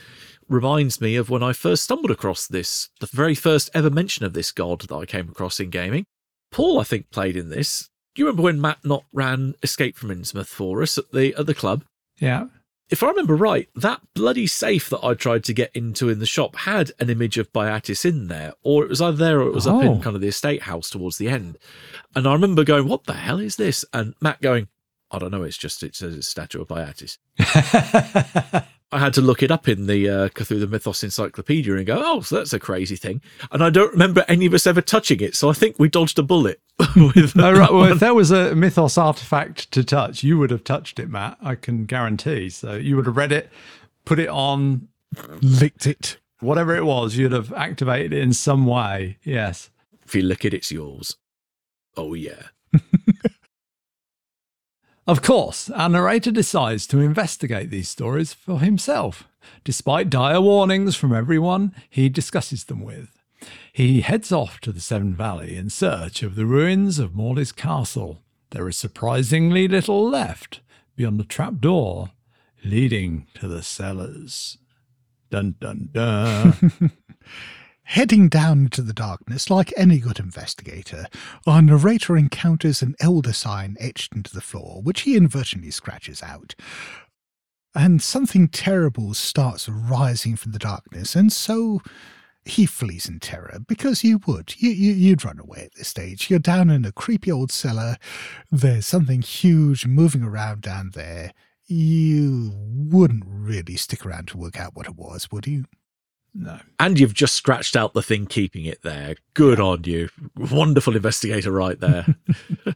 reminds me of when I first stumbled across this, the very first ever mention of this god that I came across in gaming. Paul, I think, played in this. Do you remember when Matt Not ran Escape from Innsmouth for us at the at the club? yeah. If I remember right, that bloody safe that I tried to get into in the shop had an image of Byatis in there, or it was either there or it was up Oh. in kind of the estate house towards the end. And I remember going, "What the hell is this?" And Matt going, "I don't know. It's just it says it's a statue of Byatis." [laughs] I had to look it up in the uh, Cthulhu Mythos Encyclopedia and go, "Oh, so that's a crazy thing." And I don't remember any of us ever touching it, so I think we dodged a bullet. [laughs] with Oh, right. Well, if there was a mythos artifact to touch, you would have touched it, Matt. I can guarantee. So you would have read it, put it on, licked it whatever it was, you'd have activated it in some way. Yes. if you lick it, it's yours. Oh yeah. Of course, our narrator decides to investigate these stories for himself, despite dire warnings from everyone he discusses them with. He heads off to the Severn Valley in search of the ruins of Morley's castle. There is surprisingly little left beyond the trapdoor leading to the cellars. Dun dun dun. [laughs] Heading down into the darkness, like any good investigator, our narrator encounters an elder sign etched into the floor, which he inadvertently scratches out. And something terrible starts rising from the darkness, and so he flees in terror, because you would. You, you, you'd run away at this stage. You're down in a creepy old cellar, there's something huge moving around down there. You wouldn't really stick around to work out what it was, would you? No. And you've just scratched out the thing keeping it there. Good on you. Wonderful investigator right there. [laughs]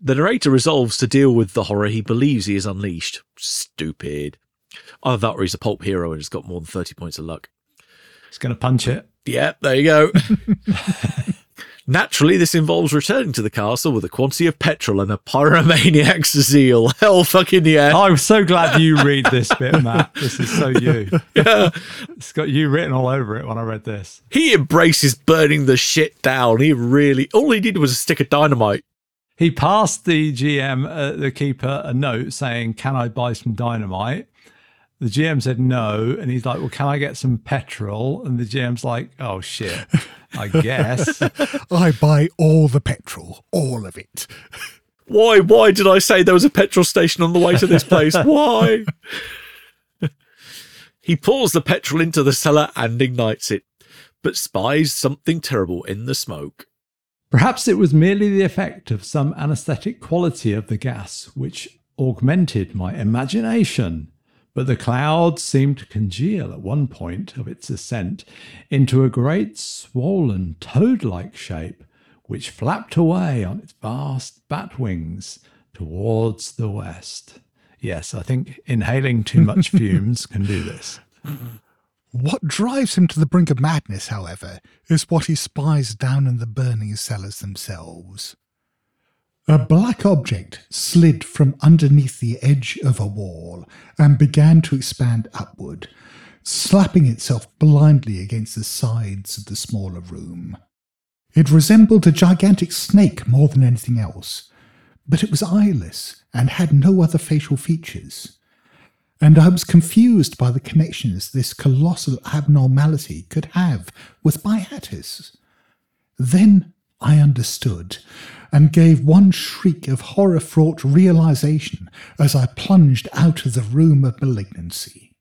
the narrator resolves to deal with the horror he believes he has unleashed. Stupid. Either that or he's a pulp hero and has got more than 30 points of luck. He's going to punch it. Yeah, there you go. [laughs] [laughs] Naturally, this involves returning to the castle with a quantity of petrol and a pyromaniac's [laughs] zeal. Hell fucking yeah. I'm so glad you read this bit, Matt. This is so you. [laughs] yeah. It's got you written all over it when I read this. He embraces burning the shit down. He really, all he did was a stick of dynamite. He passed the GM, uh, the keeper, a note saying, Can I buy some dynamite? The GM said no. And he's like, Well, can I get some petrol? And the GM's like, Oh, shit, I guess. [laughs] I buy all the petrol, all of it. Why, why did I say there was a petrol station on the way to this place? Why? [laughs] he pours the petrol into the cellar and ignites it, but spies something terrible in the smoke. Perhaps it was merely the effect of some anesthetic quality of the gas which augmented my imagination. But the cloud seemed to congeal at one point of its ascent into a great swollen toad like shape, which flapped away on its vast bat wings towards the west. Yes, I think inhaling too much [laughs] fumes can do this. What drives him to the brink of madness, however, is what he spies down in the burning cellars themselves. A black object slid from underneath the edge of a wall and began to expand upward, slapping itself blindly against the sides of the smaller room. It resembled a gigantic snake more than anything else, but it was eyeless and had no other facial features and I was confused by the connections this colossal abnormality could have with Byatis. Then I understood and gave one shriek of horror fraught realization as I plunged out of the room of malignancy.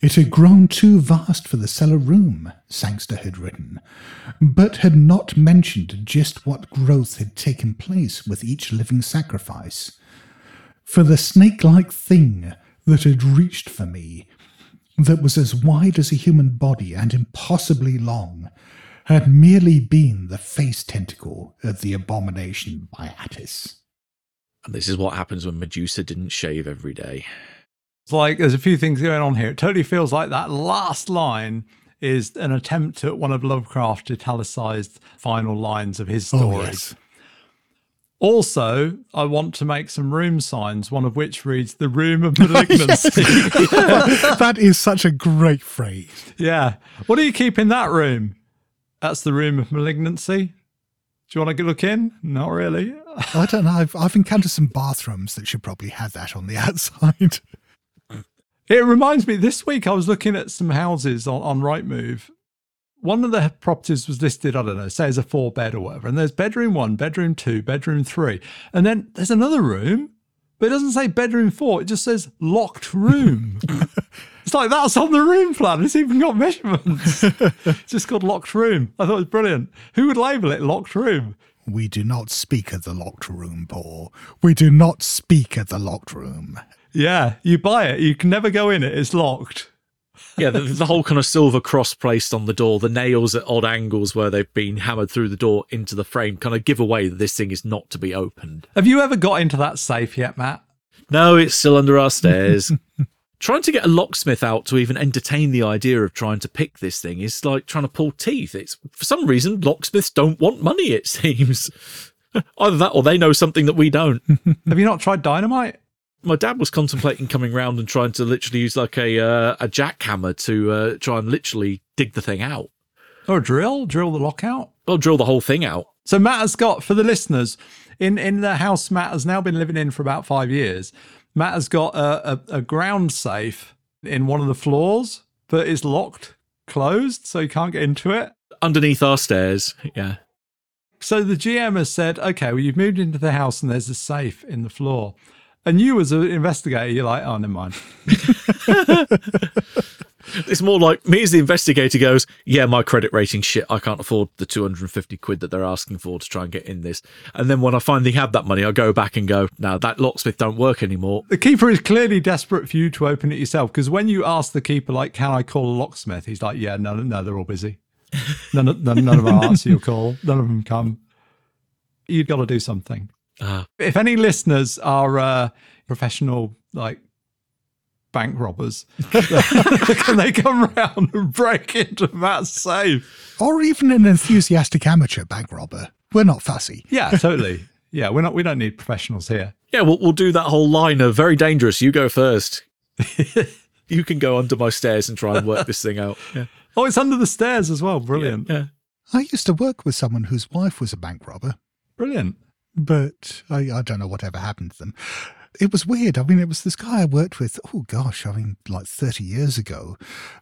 It had grown too vast for the cellar room, Sangster had written, but had not mentioned just what growth had taken place with each living sacrifice. For the snake like thing that had reached for me, that was as wide as a human body and impossibly long, had merely been the face tentacle of the abomination by Byatis. And this is what happens when Medusa didn't shave every day. It's like there's a few things going on here. It totally feels like that last line is an attempt at one of Lovecraft's italicized final lines of his oh, story. Oh, yes. Also, I want to make some room signs, one of which reads the room of [laughs] malignancy. [laughs] that is such a great phrase. yeah. What do you keep in that room? That's the room of malignancy. Do you want to look in? Not really. I don't know. I've, I've encountered some bathrooms that should probably have that on the [laughs] outside. It reminds me, this week I was looking at some houses on, on Rightmove. One of the properties was listed, I don't know, say as a four bed or whatever. And there's bedroom one, bedroom two, bedroom three. And then there's another room, but it doesn't say bedroom four. It just says locked room. [laughs] it's like that's on the room plan. It's even got measurements. it's [laughs] just called locked room. I thought it was brilliant. Who would label it locked room? We do not speak of the locked room, Paul. We do not speak of the locked room. Yeah, you buy it. You can never go in it. It's locked. Yeah, the, the whole kind of silver cross placed on the door, the nails at odd angles where they've been hammered through the door into the frame kind of give away that this thing is not to be opened. Have you ever got into that safe yet, Matt? No, it's still under our stairs. [laughs] trying to get a locksmith out to even entertain the idea of trying to pick this thing is like trying to pull teeth. It's for some reason locksmiths don't want money. It [laughs] seems either that or they know something that we don't. [laughs] Have you not tried dynamite? My dad was contemplating coming round and trying to literally use like a uh, a jackhammer to uh, try and literally dig the thing out. Or a drill, drill the lockout. I'll drill the whole thing out. So Matt has got for the listeners in in the house Matt has now been living in for about five years. Matt has got a, a, a ground safe in one of the floors, but it's locked, closed, so you can't get into it. Underneath our stairs. Yeah. So the GM has said, okay, well you've moved into the house and there's a safe in the floor. And you as an investigator, you're like, oh, never mind. [laughs] [laughs] It's more like me as the investigator goes, yeah, my credit rating shit. I can't afford the 250 quid that they're asking for to try and get in this. And then when I finally have that money, I go back and go, now that locksmith don't work anymore. The keeper is clearly desperate for you to open it yourself because when you ask the keeper, like, can I call a locksmith? He's like, yeah, no, no, they're all busy. [laughs] None of, none, none of them answer your call. None of them come. You've got to do something. Ah. If any listeners are uh, professional, like, bank robbers, [laughs] can they come round and break into that safe? Or even an enthusiastic amateur bank robber. We're not fussy. Yeah, totally. Yeah, we're not. We don't need professionals here. Yeah, we'll, we'll do that whole line of very dangerous. You go first. [laughs] you can go under my stairs and try and work this thing out. Yeah. Oh, it's under the stairs as well. Brilliant. Yeah. I used to work with someone whose wife was a bank robber, Brilliant. but I, I don't know whatever happened to them. It was weird. I mean, it was this guy I worked with, oh gosh, I mean, like 30 years ago.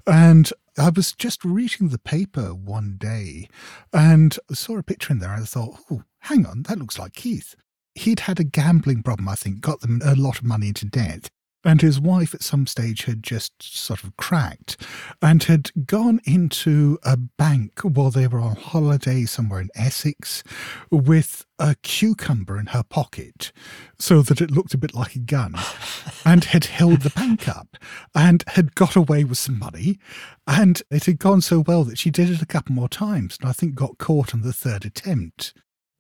And I was just reading the paper one day and saw a picture in there and I thought, oh, hang on, that looks like Keith. He'd had a gambling problem, I think, got them a lot of money into debt. And his wife at some stage had just sort of cracked and had gone into a bank while they were on holiday somewhere in Essex with a cucumber in her pocket so that it looked a bit like a gun [laughs] and had held the bank up and had got away with some money. And it had gone so well that she did it a couple more times and I think got caught on the third attempt.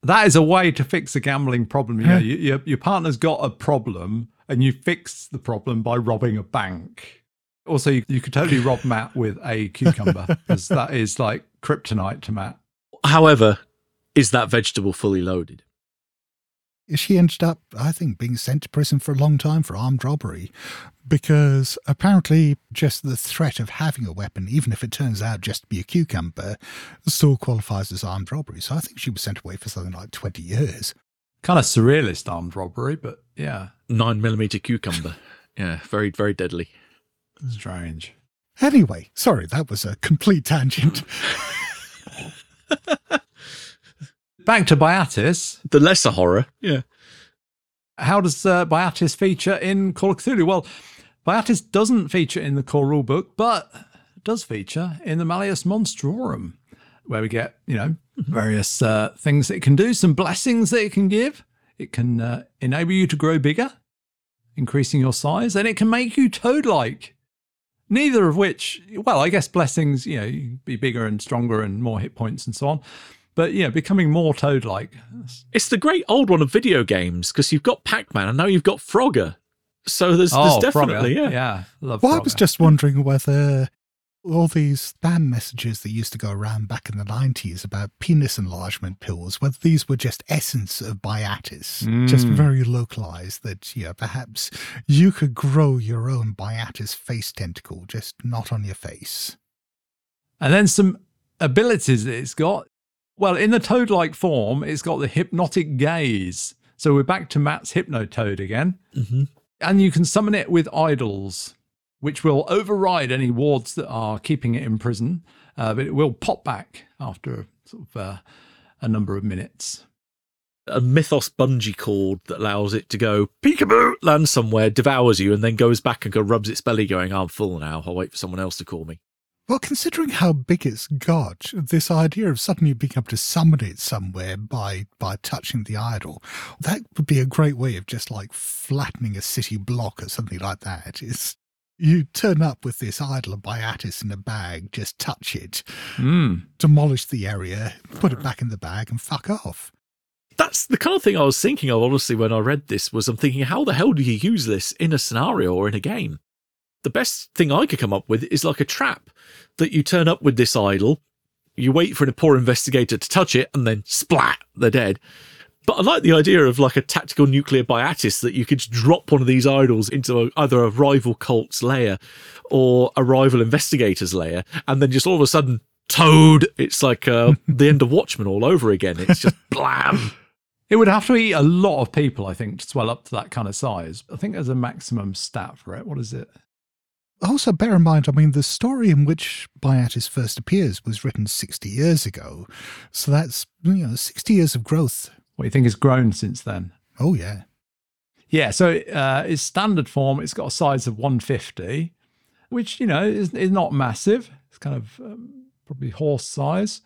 That is a way to fix a gambling problem. You know, you, your, your partner's got a problem and you fix the problem by robbing a bank. Also, you, you could totally rob Matt with a cucumber because that is like kryptonite to Matt. However, is that vegetable fully loaded? she ended up, I think, being sent to prison for a long time for armed robbery because apparently just the threat of having a weapon, even if it turns out just to be a cucumber, still qualifies as armed robbery. So I think she was sent away for something like 20 years. Kind of surrealist armed robbery, but yeah, Nine millimeter cucumber. [laughs] Yeah, very, very deadly. strange. Anyway, sorry, that was a complete tangent. [laughs] Back to Byatis. The lesser horror. Yeah. How does uh, Byatis feature in Call of Cthulhu? Well, Byatis doesn't feature in the core rulebook, but does feature in the Malleus Monstrorum, where we get, you know, various uh, things that it can do, some blessings that it can give. It can uh, enable you to grow bigger, increasing your size, and it can make you toad like. Neither of which, well, I guess blessings, you know, you be bigger and stronger and more hit points and so on. But, yeah, becoming more toad like. It's the great old one of video games because you've got Pac Man and now you've got Frogger. So there's, there's definitely, Frogger. yeah. Yeah, love well, I was just wondering whether all these spam messages that used to go around back in the 90s about penis enlargement pills, whether these were just essence of Byatis, just Mm. very localized, that, yeah, perhaps you could grow your own Byatis face tentacle, just not on your face. And then some abilities that it's got. Well, in the toad like form, it's got the hypnotic gaze. So we're back to Matt's Hypnotoad again. Mhm. And you can summon it with idols, which will override any wards that are keeping it in prison. Uh, but it will pop back after sort of uh, a number of minutes. A Mythos bungee cord that allows it to go peekaboo, land somewhere, devours you, and then goes back and go rubs its belly, going, I'm full now. I'll wait for someone else to call me. Well, considering how big it's got, this idea of suddenly being able to summon it somewhere by by touching the idol, that would be a great way of just like flattening a city block or something like that. It's you turn up with this idol of Byatis in a bag, just touch it, Mm. demolish the area, put it back in the bag, and fuck off. That's the kind of thing I was thinking of, honestly, when I read this, was I'm thinking, how the hell do you use this in a scenario or in a game? The best thing I could come up with is like a trap that you turn up with this idol, you wait for a poor investigator to touch it, and then splat, they're dead. But I like the idea of like a tactical nuclear Byatis that you could just drop one of these idols into a, either a rival cult's layer or a rival investigator's layer, and then just all of a sudden Toad. It's like uh, [laughs] the end of Watchmen all over again. It's just [laughs] blam. It would have to eat a lot of people, I think, to swell up to that kind of size. I think there's a maximum stat for it. What is it? Also, bear in mind, I mean, the story in which Byatis first appears was written 60 years ago. So that's, you know, 60 years of growth. What do you think has grown since then? Oh, yeah. Yeah, so uh, its standard form, it's got a size of 150, which, you know, is, is not massive. It's kind of um, probably horse size.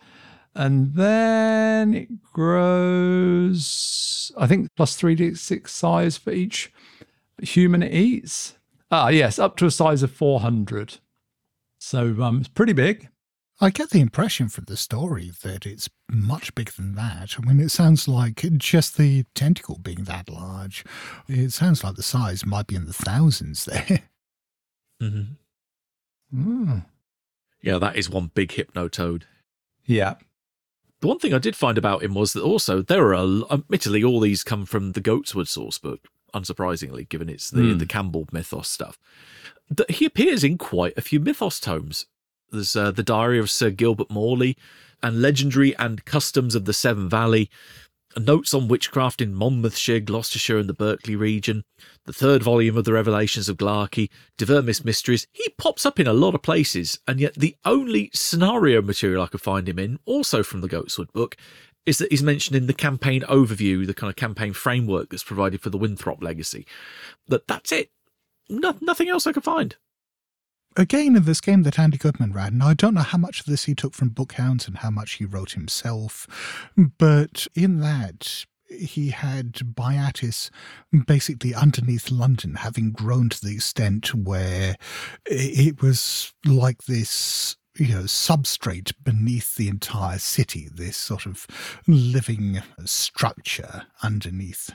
And then it grows, I think, plus 3d6 size for each human it eats. Ah, yes, up to a size of 400. So um, it's pretty big. I get the impression from the story that it's much bigger than that. I mean, it sounds like just the tentacle being that large. It sounds like the size might be in the thousands there. [laughs] Mhm. Mm. Yeah, that is one big hypnotoad. Yeah. The one thing I did find about him was that also there are, a- admittedly, all these come from the Goatswood source book, unsurprisingly, given it's the, Hmm. the Campbell mythos stuff. That he appears in quite a few mythos tomes. There's uh, the Diary of Sir Gilbert Morley and Legendary and Customs of the Severn Valley, Notes on Witchcraft in Monmouthshire, Gloucestershire, and the Berkeley region, the third volume of the Revelations of Gla'aki, Divermis Mysteries. He pops up in a lot of places, and yet the only scenario material I could find him in, also from the Goatswood book, is that he's mentioned in the campaign overview, the kind of campaign framework that's provided for the Winthrop legacy. That that's it. No, nothing else I could find. Again, in this game that Andy Goodman ran, now I don't know how much of this he took from Bookhounds and how much he wrote himself, but in that, he had Byatis basically underneath London, having grown to the extent where it was like this you know, substrate beneath the entire city, this sort of living structure underneath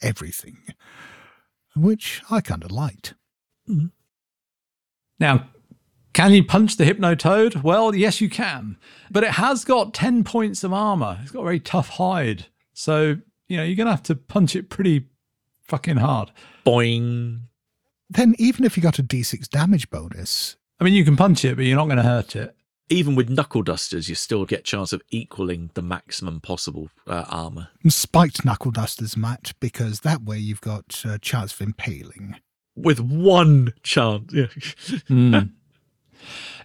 everything, which I kind of liked. Mm-hmm. Now, can you punch the Hypnotoad? Well, yes, you can. But it has got 10 points of armor. It's got a very tough hide. So, you know, you're going to have to punch it pretty fucking hard. Boing. Then, even if you got a d6 damage bonus, I mean, you can punch it, but you're not going to hurt it. Even with knuckle dusters, you still get chance of equaling the maximum possible uh, armor. spiked knuckle dusters, Matt, because that way you've got a chance of impaling. With one chance. Yeah. [laughs] Mm.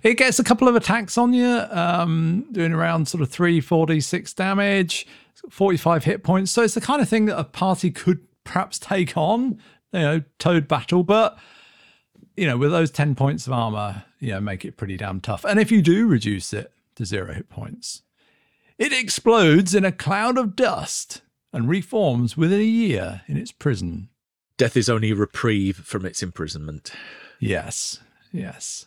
it gets a couple of attacks on you, um, doing around sort of 3, 4d6 damage, 45 hit points. So it's the kind of thing that a party could perhaps take on, you know, Toad Battle. But, you know, with those 10 points of armor, you know, make it pretty damn tough. And if you do reduce it to zero hit points, it explodes in a cloud of dust and reforms within a year in its prison. Death is only a reprieve from its imprisonment. Yes, yes.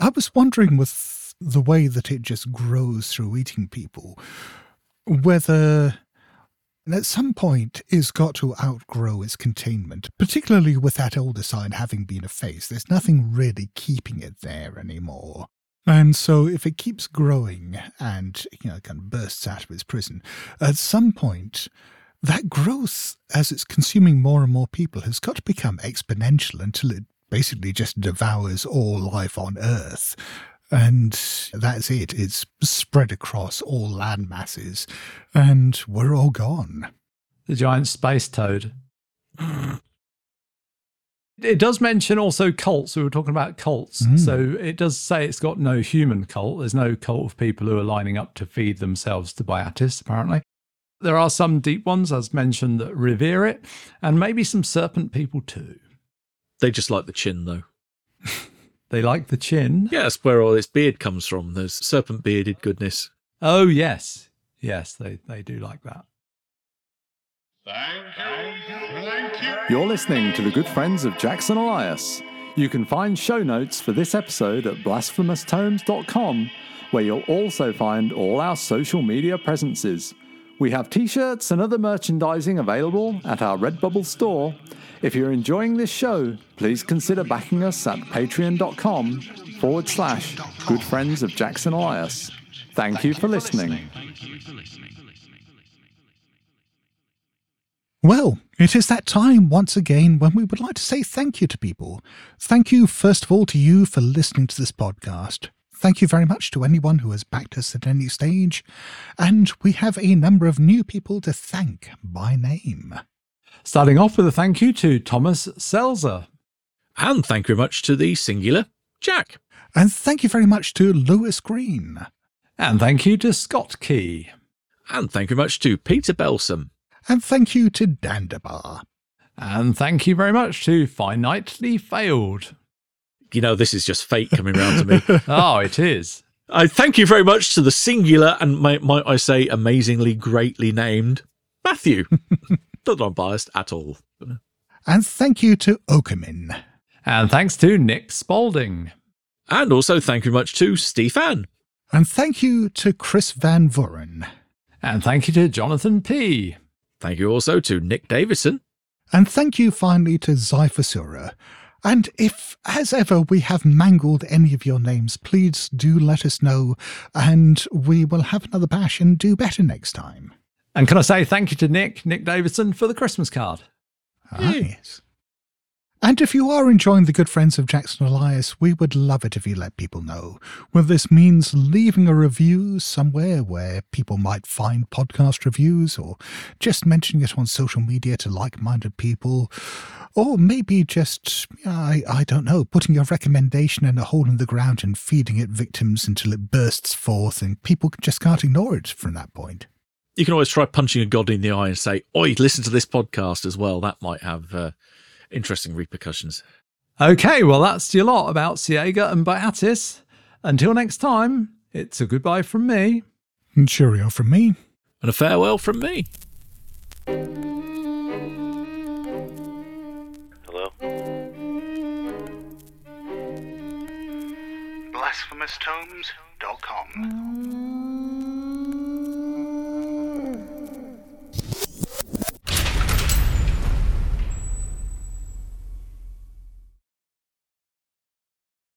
I was wondering with the way that it just grows through eating people, whether at some point it's got to outgrow its containment, particularly with that older side having been effaced. There's nothing really keeping it there anymore. And so if it keeps growing and, you know, kind of bursts out of its prison, at some point that growth as it's consuming more and more people has got to become exponential until it basically just devours all life on Earth. And that's it. It's spread across all land masses, and we're all gone. the giant space toad. It does mention also cults. We were talking about cults. Mm. So it does say it's got no human cult. There's no cult of people who are lining up to feed themselves to Byatis, apparently. There are some deep ones, as mentioned, that revere it, and maybe some serpent people too. They just like the chin, though. [laughs] They like the chin. Yeah, that's where all this beard comes from. There's serpent bearded goodness. Oh, yes. Yes, they, they do like that. Thank you. Thank you. You're listening to the good friends of Jackson Elias. You can find show notes for this episode at blasphemoustomes.com, where you'll also find all our social media presences. We have t shirts and other merchandising available at our Redbubble store. If you're enjoying this show, please consider backing us at patreon.com forward slash good friends of Jackson Elias. Thank you for listening. Well, it is that time once again when we would like to say thank you to people. Thank you, first of all, to you for listening to this podcast. Thank you very much to anyone who has backed us at any stage. And we have a number of new people to thank by name. Starting off with a thank you to Thomas Selzer. And thank you very much to the singular Jack. And thank you very much to Lewis Green. And thank you to Scott Key. And thank you very much to Peter Belsom. And thank you to Dandabar. And thank you very much to Finitely Failed. You know, this is just fate coming round to me. [laughs] oh, it is. I thank you very much to the singular and might, might I say amazingly greatly named Matthew. [laughs] Not that I'm biased at all. And thank you to Okamin. And thanks to Nick Spalding. And also thank you very much to Stefan. And thank you to Chris Van Vuren. And thank you to Jonathan P. Thank you also to Nick Davidson. And thank you finally to Zyphosura. And if, as ever, we have mangled any of your names, please do let us know, and we will have another bash and do better next time. And can I say thank you to Nick, Nick Davidson, for the Christmas card? Ah, yes. And if you are enjoying the good friends of Jackson Elias, we would love it if you let people know. Whether this means leaving a review somewhere where people might find podcast reviews, or just mentioning it on social media to like minded people, or maybe just, I, I don't know, putting your recommendation in a hole in the ground and feeding it victims until it bursts forth and people just can't ignore it from that point. You can always try punching a god in the eye and say, Oi, listen to this podcast as well. That might have. Uh, interesting repercussions. Okay, well, that's your lot about Cyäegha and Byatis. Until next time, it's a goodbye from me. And cheerio from me. And a farewell from me. Hello? BlasphemousTomes.com